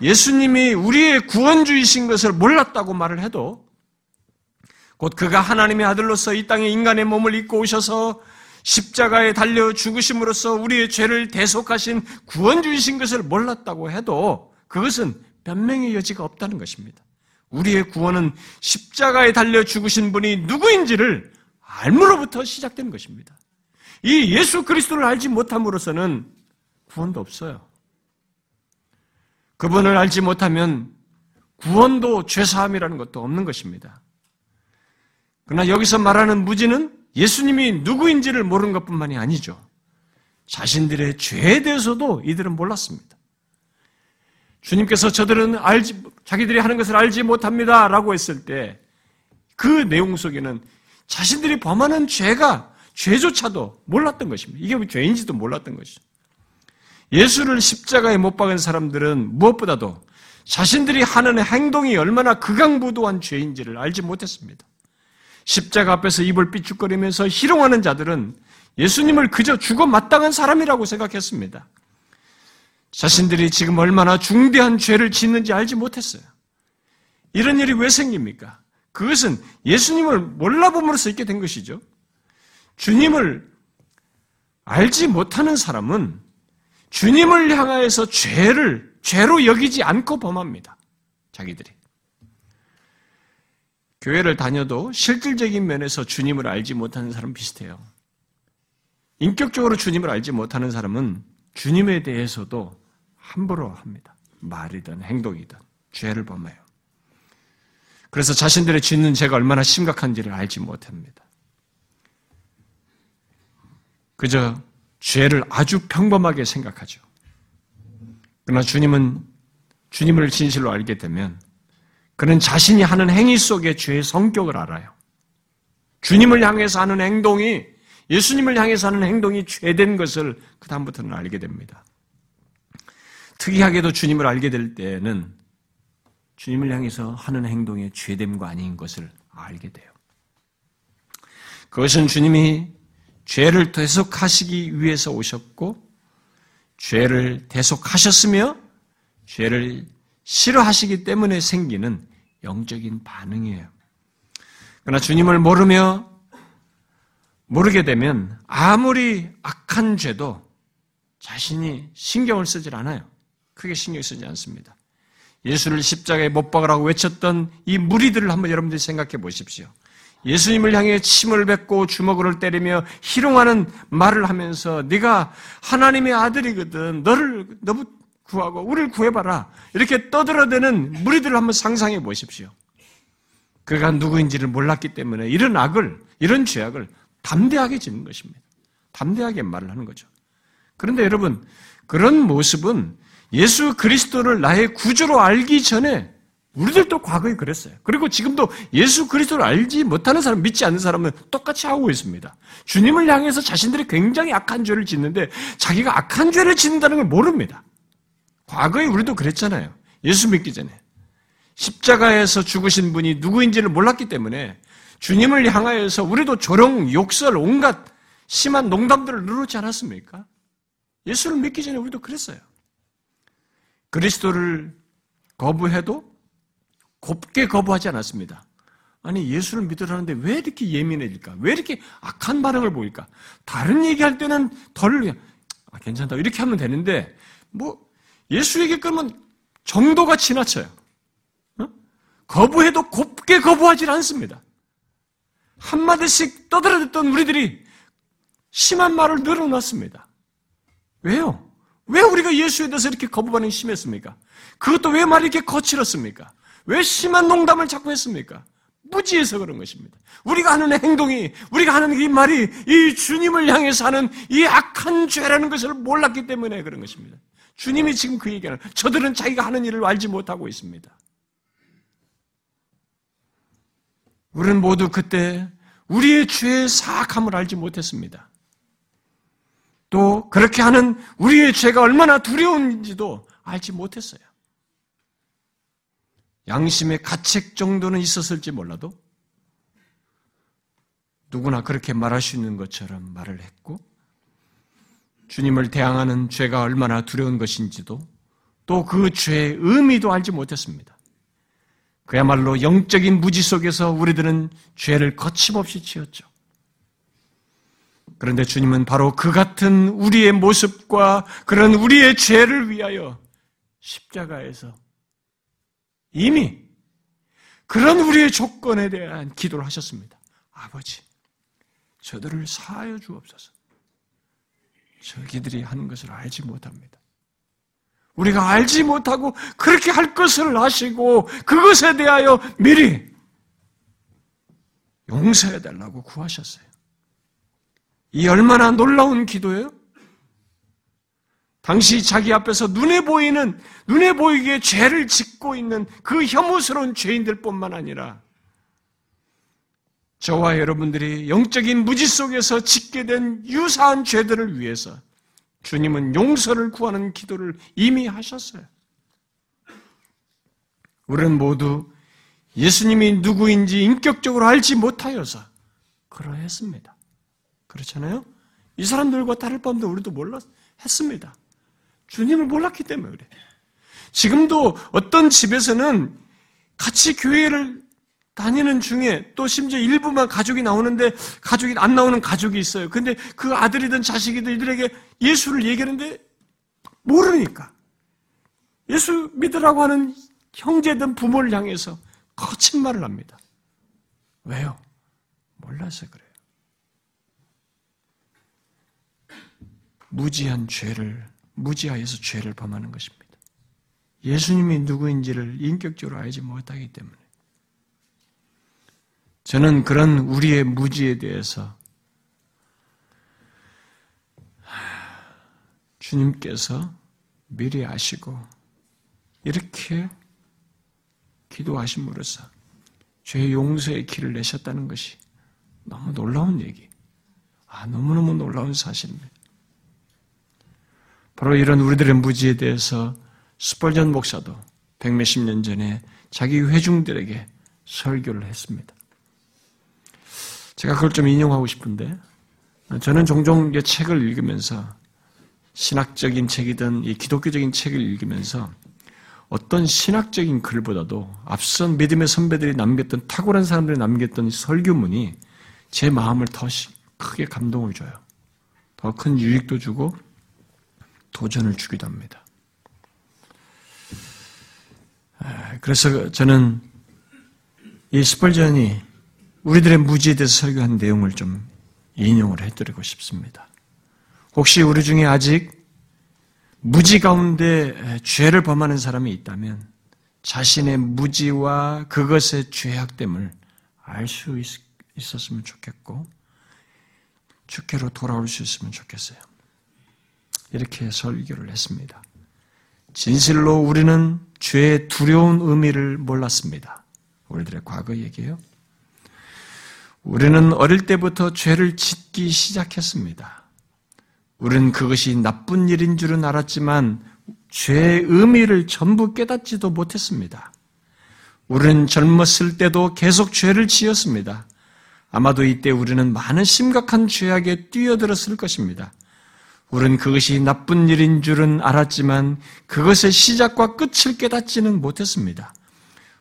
예수님이 우리의 구원주이신 것을 몰랐다고 말을 해도 곧 그가 하나님의 아들로서 이 땅에 인간의 몸을 입고 오셔서 십자가에 달려 죽으심으로써 우리의 죄를 대속하신 구원주이신 것을 몰랐다고 해도 그것은 변명의 여지가 없다는 것입니다. 우리의 구원은 십자가에 달려 죽으신 분이 누구인지를 알므로부터 시작된 것입니다. 이 예수 그리스도를 알지 못함으로써는 구원도 없어요. 그분을 알지 못하면 구원도 죄사함이라는 것도 없는 것입니다. 그러나 여기서 말하는 무지는 예수님이 누구인지를 모르는 것뿐만이 아니죠. 자신들의 죄에 대해서도 이들은 몰랐습니다. 주님께서 저들은 알지, 자기들이 하는 것을 알지 못합니다. 라고 했을 때 그 내용 속에는 자신들이 범하는 죄가 죄조차도 몰랐던 것입니다. 이게 죄인지도 몰랐던 것이죠. 예수를 십자가에 못 박은 사람들은 무엇보다도 자신들이 하는 행동이 얼마나 극악무도한 죄인지를 알지 못했습니다. 십자가 앞에서 입을 삐죽거리면서 희롱하는 자들은 예수님을 그저 죽어 마땅한 사람이라고 생각했습니다. 자신들이 지금 얼마나 중대한 죄를 짓는지 알지 못했어요. 이런 일이 왜 생깁니까? 그것은 예수님을 몰라봄으로써 있게 된 것이죠. 주님을 알지 못하는 사람은 주님을 향하여서 죄를 죄로 여기지 않고 범합니다. 자기들이. 교회를 다녀도 실질적인 면에서 주님을 알지 못하는 사람 비슷해요. 인격적으로 주님을 알지 못하는 사람은 주님에 대해서도 함부로 합니다. 말이든 행동이든 죄를 범해요. 그래서 자신들의 짓는 죄가 얼마나 심각한지를 알지 못합니다. 그저 죄를 아주 평범하게 생각하죠. 그러나 주님은 주님을 진실로 알게 되면 그는 자신이 하는 행위 속의 죄의 성격을 알아요. 주님을 향해서 하는 행동이 예수님을 향해서 하는 행동이 죄된 것을 그 다음부터는 알게 됩니다. 특이하게도 주님을 알게 될 때는 주님을 향해서 하는 행동의 죄됨과 아닌 것을 알게 돼요. 그것은 주님이 죄를 대속하시기 위해서 오셨고, 죄를 대속하셨으며, 죄를 싫어하시기 때문에 생기는 영적인 반응이에요. 그러나 주님을 모르며 모르게 되면 아무리 악한 죄도 자신이 신경을 쓰질 않아요. 크게 신경 쓰지 않습니다. 예수를 십자가에 못 박으라고 외쳤던 이 무리들을 한번 여러분들이 생각해 보십시오. 예수님을 향해 침을 뱉고 주먹을 때리며 희롱하는 말을 하면서 네가 하나님의 아들이거든. 너를 너무 구하고 우리를 구해봐라. 이렇게 떠들어대는 무리들을 한번 상상해 보십시오. 그가 누구인지를 몰랐기 때문에 이런 악을, 이런 죄악을 담대하게 짓는 것입니다. 담대하게 말을 하는 거죠. 그런데 여러분, 그런 모습은 예수 그리스도를 나의 구주로 알기 전에 우리들도 과거에 그랬어요. 그리고 지금도 예수 그리스도를 알지 못하는 사람, 믿지 않는 사람은 똑같이 하고 있습니다. 주님을 향해서 자신들이 굉장히 악한 죄를 짓는데 자기가 악한 죄를 짓는다는 걸 모릅니다. 과거에 우리도 그랬잖아요. 예수 믿기 전에. 십자가에서 죽으신 분이 누구인지를 몰랐기 때문에 주님을 향하여서 우리도 조롱, 욕설, 온갖 심한 농담들을 누르지 않았습니까? 예수를 믿기 전에 우리도 그랬어요. 그리스도를 거부해도 곱게 거부하지 않았습니다. 아니 예수를 믿으라는데 왜 이렇게 예민해질까? 왜 이렇게 악한 반응을 보일까? 다른 얘기할 때는 덜 아, 괜찮다 이렇게 하면 되는데 뭐 예수 얘기 끌면 정도가 지나쳐요. 어? 거부해도 곱게 거부하지 않습니다. 한마디씩 떠들어댔던 우리들이 심한 말을 늘어놨습니다. 왜요? 왜 우리가 예수에 대해서 이렇게 거부 반응이 심했습니까? 그것도 왜 말이 이렇게 거칠었습니까? 왜 심한 농담을 자꾸 했습니까? 무지해서 그런 것입니다. 우리가 하는 행동이, 우리가 하는 이 말이 이 주님을 향해서 하는 이 악한 죄라는 것을 몰랐기 때문에 그런 것입니다. 주님이 지금 그 얘기하는, 저들은 자기가 하는 일을 알지 못하고 있습니다. 우리는 모두 그때 우리의 죄의 사악함을 알지 못했습니다. 또 그렇게 하는 우리의 죄가 얼마나 두려운지도 알지 못했어요. 양심의 가책 정도는 있었을지 몰라도 누구나 그렇게 말할 수 있는 것처럼 말을 했고 주님을 대항하는 죄가 얼마나 두려운 것인지도 또 그 죄의 의미도 알지 못했습니다. 그야말로 영적인 무지 속에서 우리들은 죄를 거침없이 지었죠. 그런데 주님은 바로 그 같은 우리의 모습과 그런 우리의 죄를 위하여 십자가에서 이미 그런 우리의 조건에 대한 기도를 하셨습니다. 아버지, 저들을 사하여 주옵소서. 저기들이 하는 것을 알지 못합니다. 우리가 알지 못하고 그렇게 할 것을 하시고 그것에 대하여 미리 용서해 달라고 구하셨어요. 이 얼마나 놀라운 기도예요? 당시 자기 앞에서 눈에 보이는, 눈에 보이게 죄를 짓고 있는 그 혐오스러운 죄인들 뿐만 아니라 저와 여러분들이 영적인 무지 속에서 짓게 된 유사한 죄들을 위해서 주님은 용서를 구하는 기도를 이미 하셨어요. 우리는 모두 예수님이 누구인지 인격적으로 알지 못하여서 그러했습니다. 그렇잖아요? 이 사람들과 다를 바없는 우리도 몰랐, 했습니다. 주님을 몰랐기 때문에 그래. 지금도 어떤 집에서는 같이 교회를 다니는 중에 또 심지어 일부만 가족이 나오는데 가족이 안 나오는 가족이 있어요. 근데 그 아들이든 자식이든 이들에게 예수를 얘기하는데 모르니까. 예수 믿으라고 하는 형제든 부모를 향해서 거친 말을 합니다. 왜요? 몰라서 그래요. 무지한 죄를, 무지하여서 죄를 범하는 것입니다. 예수님이 누구인지를 인격적으로 알지 못하기 때문에. 저는 그런 우리의 무지에 대해서 주님께서 미리 아시고 이렇게 기도하심으로써 죄 용서의 길을 내셨다는 것이 너무 놀라운 얘기. 아, 너무너무 놀라운 사실입니다. 바로 이런 우리들의 무지에 대해서 스펄전 목사도 백몇십 년 전에 자기 회중들에게 설교를 했습니다. 제가 그걸 좀 인용하고 싶은데, 저는 종종 이 책을 읽으면서 신학적인 책이든 이 기독교적인 책을 읽으면서 어떤 신학적인 글보다도 앞선 믿음의 선배들이 남겼던 탁월한 사람들이 남겼던 설교문이 제 마음을 더 크게 감동을 줘요. 더 큰 유익도 주고 도전을 주기도 합니다. 그래서 저는 이 스펄전이 우리들의 무지에 대해서 설교한 내용을 좀 인용을 해드리고 싶습니다. 혹시 우리 중에 아직 무지 가운데 죄를 범하는 사람이 있다면 자신의 무지와 그것의 죄악됨을 알 수 있었으면 좋겠고 주께로 돌아올 수 있으면 좋겠어요. 이렇게 설교를 했습니다. 진실로 우리는 죄의 두려운 의미를 몰랐습니다. 우리들의 과거 얘기예요. 우리는 어릴 때부터 죄를 짓기 시작했습니다. 우리는 그것이 나쁜 일인 줄은 알았지만 죄의 의미를 전부 깨닫지도 못했습니다. 우리는 젊었을 때도 계속 죄를 지었습니다. 아마도 이때 우리는 많은 심각한 죄악에 뛰어들었을 것입니다. 우리는 그것이 나쁜 일인 줄은 알았지만 그것의 시작과 끝을 깨닫지는 못했습니다.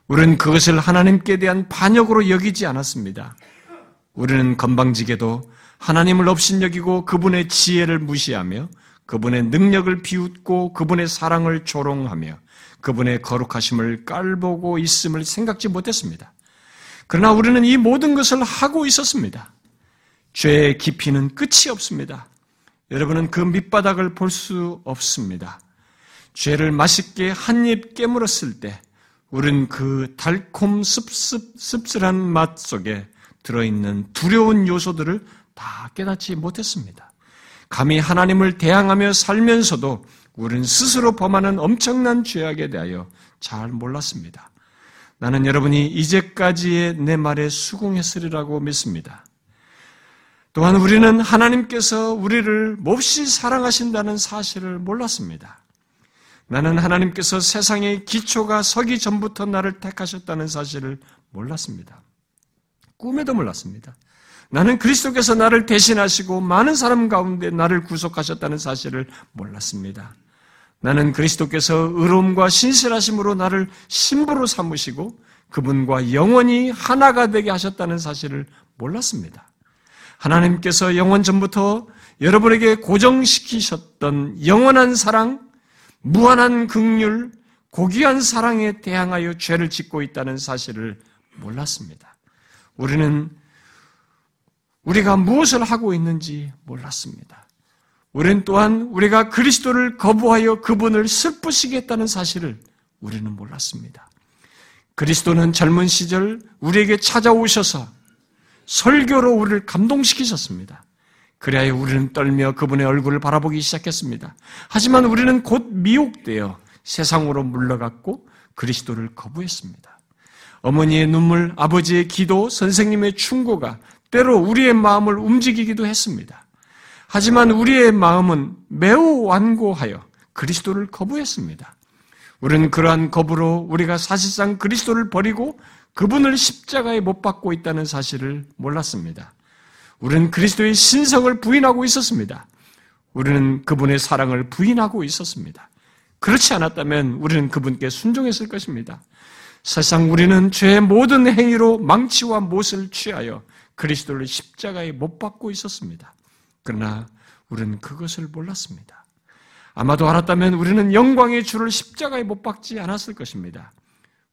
우리는 그것을 하나님께 대한 반역으로 여기지 않았습니다. 우리는 건방지게도 하나님을 업신여기고 그분의 지혜를 무시하며 그분의 능력을 비웃고 그분의 사랑을 조롱하며 그분의 거룩하심을 깔보고 있음을 생각지 못했습니다. 그러나 우리는 이 모든 것을 하고 있었습니다. 죄의 깊이는 끝이 없습니다. 여러분은 그 밑바닥을 볼 수 없습니다. 죄를 맛있게 한 입 깨물었을 때 우리는 그 달콤 씁씁 씁쓸한 맛 속에 들어있는 두려운 요소들을 다 깨닫지 못했습니다. 감히 하나님을 대항하며 살면서도 우리는 스스로 범하는 엄청난 죄악에 대하여 잘 몰랐습니다. 나는 여러분이 이제까지의 내 말에 수긍했으리라고 믿습니다. 또한 우리는 하나님께서 우리를 몹시 사랑하신다는 사실을 몰랐습니다. 나는 하나님께서 세상의 기초가 서기 전부터 나를 택하셨다는 사실을 몰랐습니다. 꿈에도 몰랐습니다. 나는 그리스도께서 나를 대신하시고 많은 사람 가운데 나를 구속하셨다는 사실을 몰랐습니다. 나는 그리스도께서 의로움과 신실하심으로 나를 신부로 삼으시고 그분과 영원히 하나가 되게 하셨다는 사실을 몰랐습니다. 하나님께서 영원 전부터 여러분에게 고정시키셨던 영원한 사랑, 무한한 극률, 고귀한 사랑에 대항하여 죄를 짓고 있다는 사실을 몰랐습니다. 우리는 우리가 무엇을 하고 있는지 몰랐습니다. 우리는 또한 우리가 그리스도를 거부하여 그분을 슬프시겠다는 사실을 우리는 몰랐습니다. 그리스도는 젊은 시절 우리에게 찾아오셔서 설교로 우리를 감동시키셨습니다. 그래야 우리는 떨며 그분의 얼굴을 바라보기 시작했습니다. 하지만 우리는 곧 미혹되어 세상으로 물러갔고 그리스도를 거부했습니다. 어머니의 눈물, 아버지의 기도, 선생님의 충고가 때로 우리의 마음을 움직이기도 했습니다. 하지만 우리의 마음은 매우 완고하여 그리스도를 거부했습니다. 우리는 그러한 거부로 우리가 사실상 그리스도를 버리고 그분을 십자가에 못 박고 있다는 사실을 몰랐습니다. 우리는 그리스도의 신성을 부인하고 있었습니다. 우리는 그분의 사랑을 부인하고 있었습니다. 그렇지 않았다면 우리는 그분께 순종했을 것입니다. 사실상 우리는 죄의 모든 행위로 망치와 못을 취하여 그리스도를 십자가에 못 박고 있었습니다. 그러나 우리는 그것을 몰랐습니다. 아마도 알았다면 우리는 영광의 주를 십자가에 못 박지 않았을 것입니다.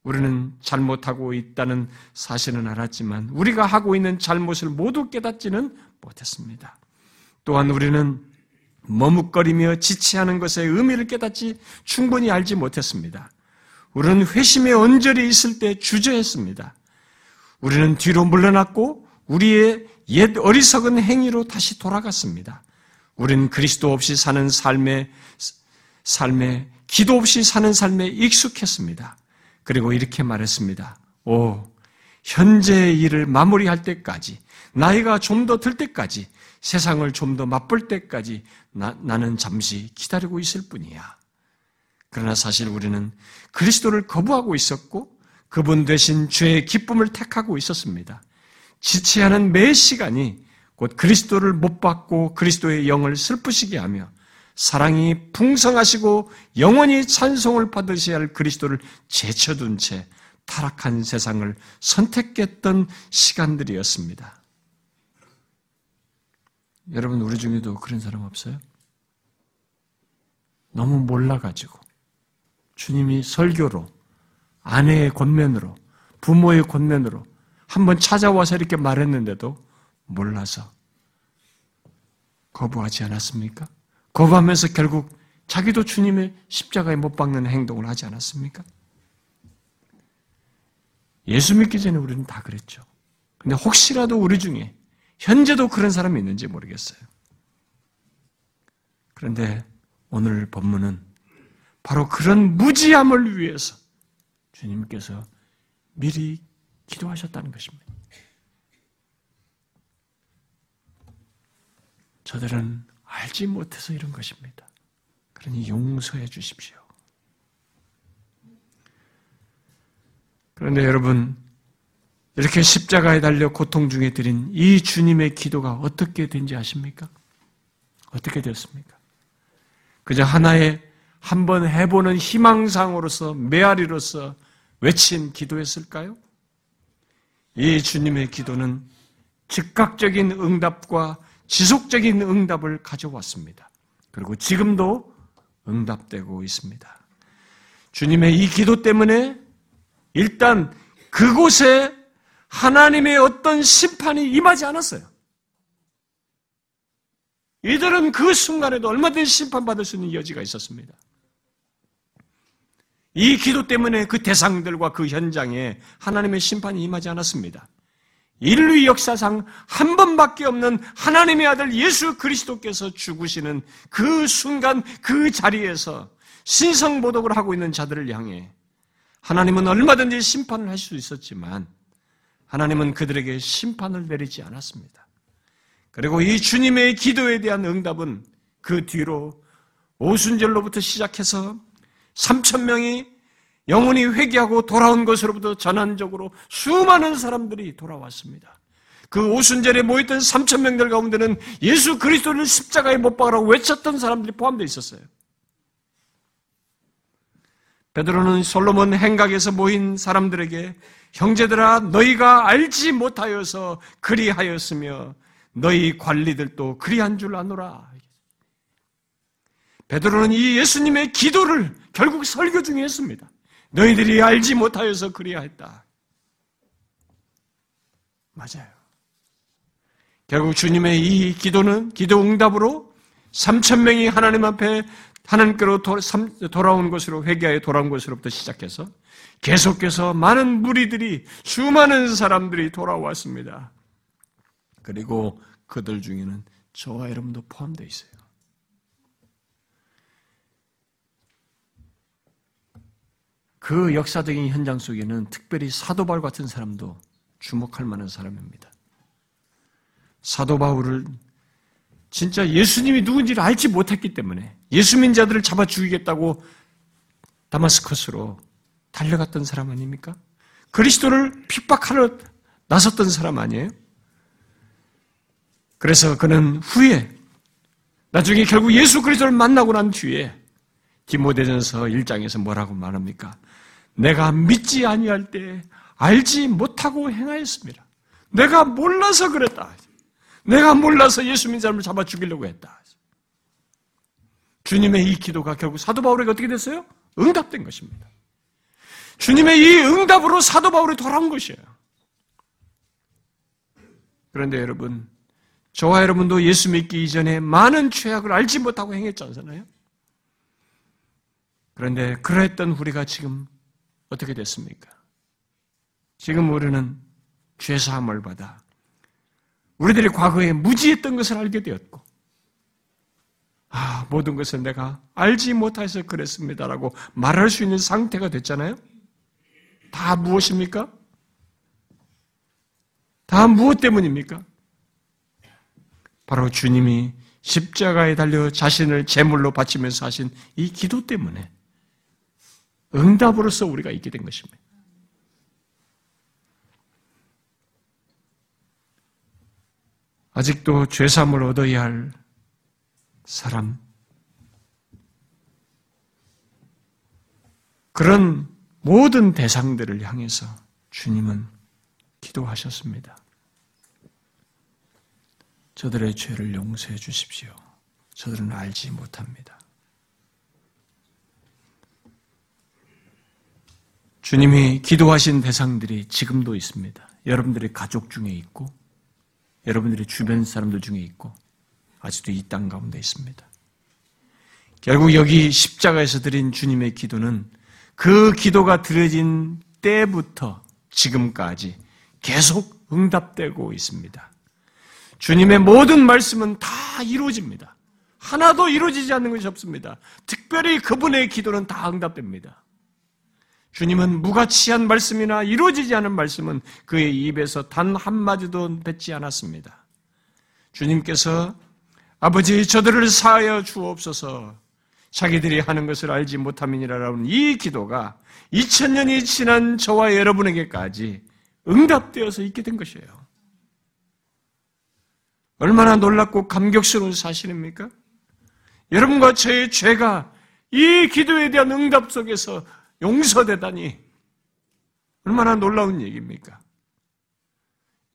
우리는 잘못하고 있다는 사실은 알았지만 우리가 하고 있는 잘못을 모두 깨닫지는 못했습니다. 또한 우리는 머뭇거리며 지체하는 것의 의미를 깨닫지 충분히 알지 못했습니다. 우리는 회심의 언저리 있을 때 주저했습니다. 우리는 뒤로 물러났고 우리의 옛 어리석은 행위로 다시 돌아갔습니다. 우리는 그리스도 없이 사는 삶에 삶에 기도 없이 사는 삶에 익숙했습니다. 그리고 이렇게 말했습니다. 오, 현재의 일을 마무리할 때까지, 나이가 좀 더 들 때까지, 세상을 좀 더 맛볼 때까지 나, 나는 잠시 기다리고 있을 뿐이야. 그러나 사실 우리는 그리스도를 거부하고 있었고, 그분 대신 죄의 기쁨을 택하고 있었습니다. 지체하는 매 시간이 곧 그리스도를 못 받고 그리스도의 영을 슬프시게 하며 사랑이 풍성하시고 영원히 찬송을 받으셔야 할 그리스도를 제쳐둔 채 타락한 세상을 선택했던 시간들이었습니다. 여러분, 우리 중에도 그런 사람 없어요? 너무 몰라가지고, 주님이 설교로, 아내의 권면으로, 부모의 권면으로 한번 찾아와서 이렇게 말했는데도 몰라서 거부하지 않았습니까? 거부하면서 결국 자기도 주님의 십자가에 못 박는 행동을 하지 않았습니까? 예수 믿기 전에 우리는 다 그랬죠. 근데 혹시라도 우리 중에 현재도 그런 사람이 있는지 모르겠어요. 그런데 오늘 본문은 바로 그런 무지함을 위해서 주님께서 미리 기도하셨다는 것입니다. 저들은 알지 못해서 이런 것입니다. 그러니 용서해 주십시오. 그런데 여러분, 이렇게 십자가에 달려 고통 중에 드린 이 주님의 기도가 어떻게 된지 아십니까? 어떻게 되었습니까? 그저 하나의 한번 해보는 희망상으로서 메아리로서 외친 기도였을까요? 이 주님의 기도는 즉각적인 응답과 지속적인 응답을 가져왔습니다. 그리고 지금도 응답되고 있습니다. 주님의 이 기도 때문에 일단 그곳에 하나님의 어떤 심판이 임하지 않았어요. 이들은 그 순간에도 얼마든지 심판받을 수 있는 여지가 있었습니다. 이 기도 때문에 그 대상들과 그 현장에 하나님의 심판이 임하지 않았습니다. 인류 역사상 한 번밖에 없는 하나님의 아들 예수 그리스도께서 죽으시는 그 순간 그 자리에서 신성보독을 하고 있는 자들을 향해 하나님은 얼마든지 심판을 할 수 있었지만 하나님은 그들에게 심판을 내리지 않았습니다. 그리고 이 주님의 기도에 대한 응답은 그 뒤로 오순절로부터 시작해서 3천 명이 영혼이 회개하고 돌아온 것으로부터 전환적으로 수많은 사람들이 돌아왔습니다. 그 오순절에 모였던 3천 명들 가운데는 예수 그리스도를 십자가에 못 박으라고 외쳤던 사람들이 포함되어 있었어요. 베드로는 솔로몬 행각에서 모인 사람들에게 형제들아 너희가 알지 못하여서 그리하였으며 너희 관리들도 그리한 줄 아노라. 베드로는 이 예수님의 기도를 결국 설교 중에 했습니다. 너희들이 알지 못하여서 그리하였다. 맞아요. 결국 주님의 이 기도는 기도 응답으로 3천 명이 하나님 앞에 하나님께로 돌아온 것으로 회개하여 돌아온 것으로부터 시작해서 계속해서 많은 무리들이 수많은 사람들이 돌아왔습니다. 그리고 그들 중에는 저와 여러분도 포함되어 있어요. 그 역사적인 현장 속에는 특별히 사도 바울 같은 사람도 주목할 만한 사람입니다. 사도 바울을 진짜 예수님이 누군지를 알지 못했기 때문에 예수 민 자들을 잡아 죽이겠다고 다마스커스로 달려갔던 사람 아닙니까? 그리스도를 핍박하러 나섰던 사람 아니에요? 그래서 그는 후에 나중에 결국 예수 그리스도를 만나고 난 뒤에 디모데전서 1장에서 뭐라고 말합니까? 내가 믿지 아니할 때 알지 못하고 행하였습니다. 내가 몰라서 그랬다. 내가 몰라서 예수 믿는 사람을 잡아 죽이려고 했다. 주님의 이 기도가 결국 사도 바울에게 어떻게 됐어요? 응답된 것입니다. 주님의 이 응답으로 사도 바울이 돌아온 것이에요. 그런데 여러분, 저와 여러분도 예수 믿기 이전에 많은 죄악을 알지 못하고 행했지 않잖아요? 그런데 그러했던 우리가 지금 어떻게 됐습니까? 지금 우리는 죄사함을 받아 우리들이 과거에 무지했던 것을 알게 되었고, 아, 모든 것을 내가 알지 못해서 그랬습니다라고 말할 수 있는 상태가 됐잖아요? 다 무엇입니까? 다 무엇 때문입니까? 바로 주님이 십자가에 달려 자신을 제물로 바치면서 하신 이 기도 때문에 응답으로서 우리가 있게 된 것입니다. 아직도 죄삼을 얻어야 할 사람, 그런 모든 대상들을 향해서 주님은 기도하셨습니다. 저들의 죄를 용서해 주십시오. 저들은 알지 못합니다. 주님이 기도하신 대상들이 지금도 있습니다. 여러분들의 가족 중에 있고, 여러분들의 주변 사람들 중에 있고 아직도 이 땅 가운데 있습니다. 결국 여기 십자가에서 드린 주님의 기도는 그 기도가 드려진 때부터 지금까지 계속 응답되고 있습니다. 주님의 모든 말씀은 다 이루어집니다. 하나도 이루어지지 않는 것이 없습니다. 특별히 그분의 기도는 다 응답됩니다. 주님은 무가치한 말씀이나 이루어지지 않은 말씀은 그의 입에서 단 한마디도 뱉지 않았습니다. 주님께서 아버지 저들을 사하여 주옵소서 자기들이 하는 것을 알지 못함이니라라는 이 기도가 2000년이 지난 저와 여러분에게까지 응답되어서 있게 된 것이에요. 얼마나 놀랍고 감격스러운 사실입니까? 여러분과 저의 죄가 이 기도에 대한 응답 속에서 용서되다니 얼마나 놀라운 얘기입니까?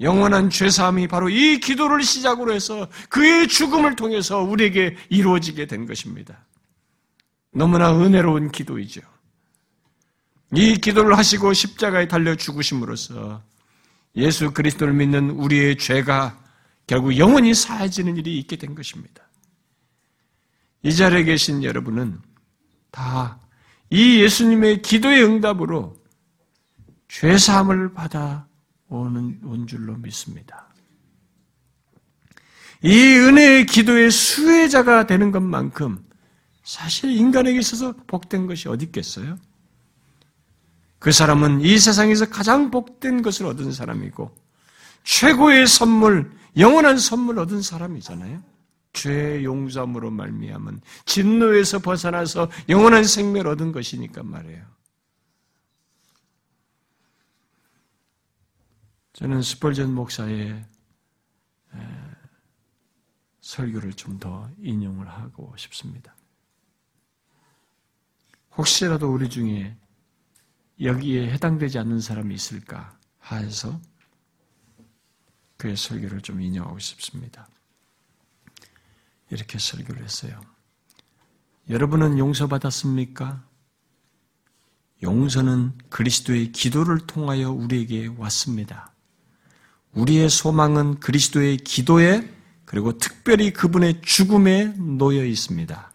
영원한 죄사함이 바로 이 기도를 시작으로 해서 그의 죽음을 통해서 우리에게 이루어지게 된 것입니다. 너무나 은혜로운 기도이죠. 이 기도를 하시고 십자가에 달려 죽으심으로써 예수 그리스도를 믿는 우리의 죄가 결국 영원히 사해지는 일이 있게 된 것입니다. 이 자리에 계신 여러분은 다 이 예수님의 기도의 응답으로 죄사함을 받아 오는 온 줄로 믿습니다. 이 은혜의 기도의 수혜자가 되는 것만큼 사실 인간에게 있어서 복된 것이 어디 있겠어요? 그 사람은 이 세상에서 가장 복된 것을 얻은 사람이고 최고의 선물, 영원한 선물 얻은 사람이잖아요. 죄 용서함으로 말미암은 진노에서 벗어나서 영원한 생명을 얻은 것이니까 말이에요. 저는 스펄전 목사의 설교를 좀 더 인용을 하고 싶습니다. 혹시라도 우리 중에 여기에 해당되지 않는 사람이 있을까 해서 그의 설교를 좀 인용하고 싶습니다. 이렇게 설교를 했어요. 여러분은 용서받았습니까? 용서는 그리스도의 기도를 통하여 우리에게 왔습니다. 우리의 소망은 그리스도의 기도에 그리고 특별히 그분의 죽음에 놓여 있습니다.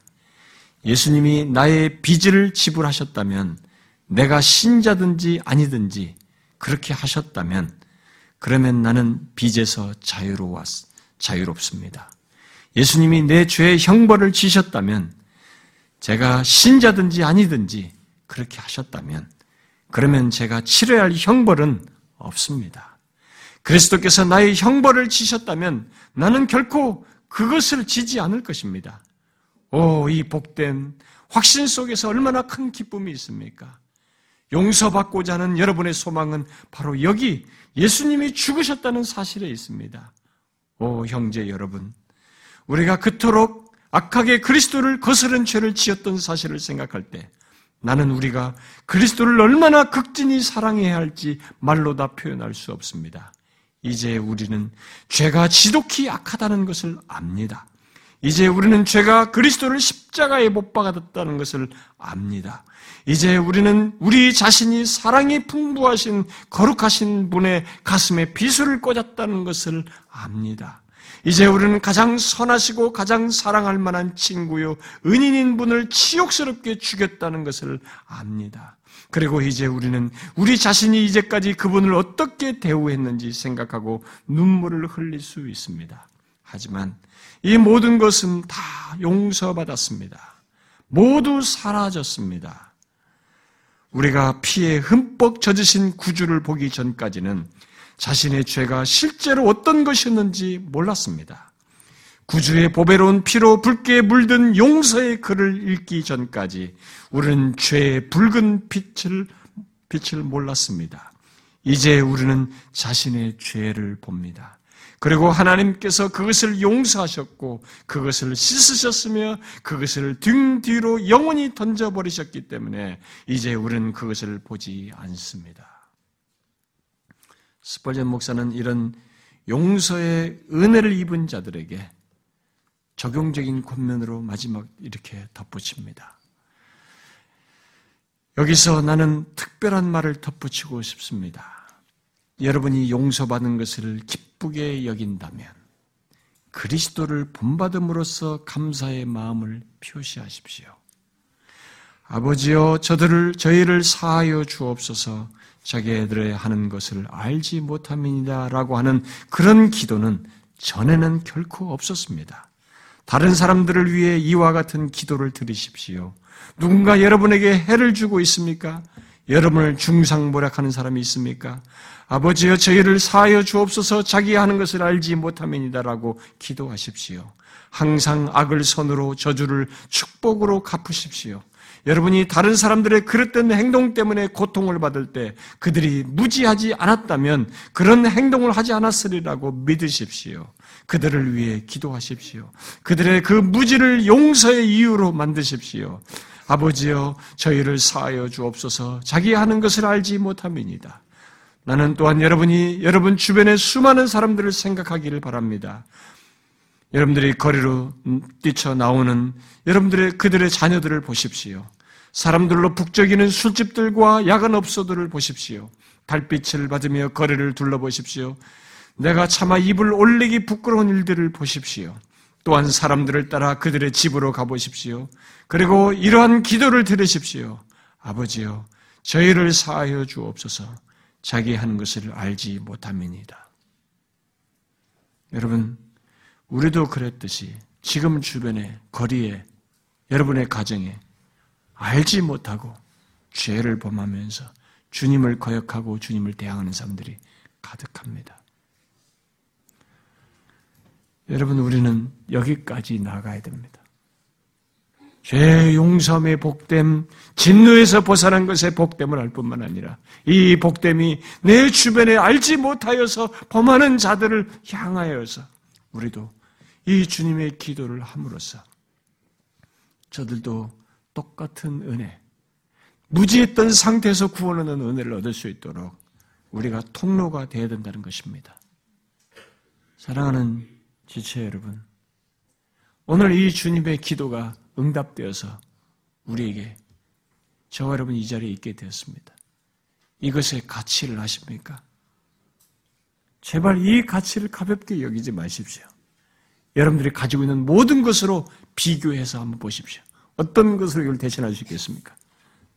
예수님이 나의 빚을 지불하셨다면 내가 신자든지 아니든지 그렇게 하셨다면 그러면 나는 빚에서 자유로웠, 자유롭습니다. 예수님이 내 죄의 형벌을 지셨다면, 제가 신자든지 아니든지 그렇게 하셨다면, 그러면 제가 치러야 할 형벌은 없습니다. 그리스도께서 나의 형벌을 지셨다면 나는 결코 그것을 지지 않을 것입니다. 오, 이 복된 확신 속에서 얼마나 큰 기쁨이 있습니까? 용서받고자 하는 여러분의 소망은 바로 여기 예수님이 죽으셨다는 사실에 있습니다. 오, 형제 여러분. 우리가 그토록 악하게 그리스도를 거스른 죄를 지었던 사실을 생각할 때 나는 우리가 그리스도를 얼마나 극진히 사랑해야 할지 말로 다 표현할 수 없습니다. 이제 우리는 죄가 지독히 악하다는 것을 압니다. 이제 우리는 죄가 그리스도를 십자가에 못 박았다는 것을 압니다. 이제 우리는 우리 자신이 사랑이 풍부하신 거룩하신 분의 가슴에 비수를 꽂았다는 것을 압니다. 이제 우리는 가장 선하시고 가장 사랑할 만한 친구요 은인인 분을 치욕스럽게 죽였다는 것을 압니다. 그리고 이제 우리는 우리 자신이 이제까지 그분을 어떻게 대우했는지 생각하고 눈물을 흘릴 수 있습니다. 하지만 이 모든 것은 다 용서받았습니다. 모두 사라졌습니다. 우리가 피에 흠뻑 젖으신 구주를 보기 전까지는 자신의 죄가 실제로 어떤 것이었는지 몰랐습니다. 구주의 보배로운 피로 붉게 물든 용서의 글을 읽기 전까지 우리는 죄의 붉은 빛을, 빛을 몰랐습니다. 이제 우리는 자신의 죄를 봅니다. 그리고 하나님께서 그것을 용서하셨고 그것을 씻으셨으며 그것을 등 뒤로 영원히 던져버리셨기 때문에 이제 우리는 그것을 보지 않습니다. 스펄전 목사는 이런 용서의 은혜를 입은 자들에게 적용적인 권면으로 마지막 이렇게 덧붙입니다. 여기서 나는 특별한 말을 덧붙이고 싶습니다. 여러분이 용서받은 것을 기쁘게 여긴다면 그리스도를 본받음으로써 감사의 마음을 표시하십시오. 아버지여 저들을 저희를 사하여 주옵소서 자기들의 하는 것을 알지 못함이니다라고 하는 그런 기도는 전에는 결코 없었습니다. 다른 사람들을 위해 이와 같은 기도를 들으십시오. 누군가 여러분에게 해를 주고 있습니까? 여러분을 중상모략하는 사람이 있습니까? 아버지여 저희를 사하여 주옵소서 자기 하는 것을 알지 못함이니다라고 기도하십시오. 항상 악을 선으로 저주를 축복으로 갚으십시오. 여러분이 다른 사람들의 그릇된 행동 때문에 고통을 받을 때 그들이 무지하지 않았다면 그런 행동을 하지 않았으리라고 믿으십시오. 그들을 위해 기도하십시오. 그들의 그 무지를 용서의 이유로 만드십시오. 아버지여 저희를 사하여 주옵소서 자기 하는 것을 알지 못함이니다. 나는 또한 여러분이 여러분 주변의 수많은 사람들을 생각하기를 바랍니다. 여러분들이 거리로 뛰쳐 나오는 여러분들의 그들의 자녀들을 보십시오. 사람들로 북적이는 술집들과 야간업소들을 보십시오. 달빛을 받으며 거리를 둘러보십시오. 내가 차마 입을 올리기 부끄러운 일들을 보십시오. 또한 사람들을 따라 그들의 집으로 가보십시오. 그리고 이러한 기도를 들으십시오. 아버지여, 저희를 사하여 주옵소서. 자기 하는 것을 알지 못함이니다. 여러분, 우리도 그랬듯이 지금 주변에, 거리에, 여러분의 가정에 알지 못하고 죄를 범하면서 주님을 거역하고 주님을 대항하는 사람들이 가득합니다. 여러분, 우리는 여기까지 나가야 됩니다. 죄 용서함의 복됨, 진노에서 벗어난 것의 복됨을 알 뿐만 아니라 이 복됨이 내 주변에 알지 못하여서 범하는 자들을 향하여서 우리도 이 주님의 기도를 함으로써 저들도 똑같은 은혜, 무지했던 상태에서 구원하는 은혜를 얻을 수 있도록 우리가 통로가 되어야 된다는 것입니다. 사랑하는 지체 여러분, 오늘 이 주님의 기도가 응답되어서 우리에게 저와 여러분 이 자리에 있게 되었습니다. 이것의 가치를 아십니까? 제발 이 가치를 가볍게 여기지 마십시오. 여러분들이 가지고 있는 모든 것으로 비교해서 한번 보십시오. 어떤 것으로 이걸 대신할 수 있겠습니까?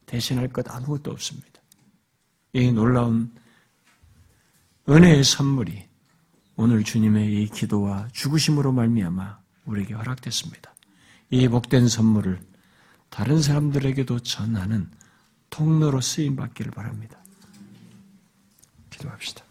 대신할 것 아무것도 없습니다. 이 놀라운 은혜의 선물이 오늘 주님의 이 기도와 죽으심으로 말미암아 우리에게 허락됐습니다. 이 복된 선물을 다른 사람들에게도 전하는 통로로 쓰임 받기를 바랍니다. 기도합시다.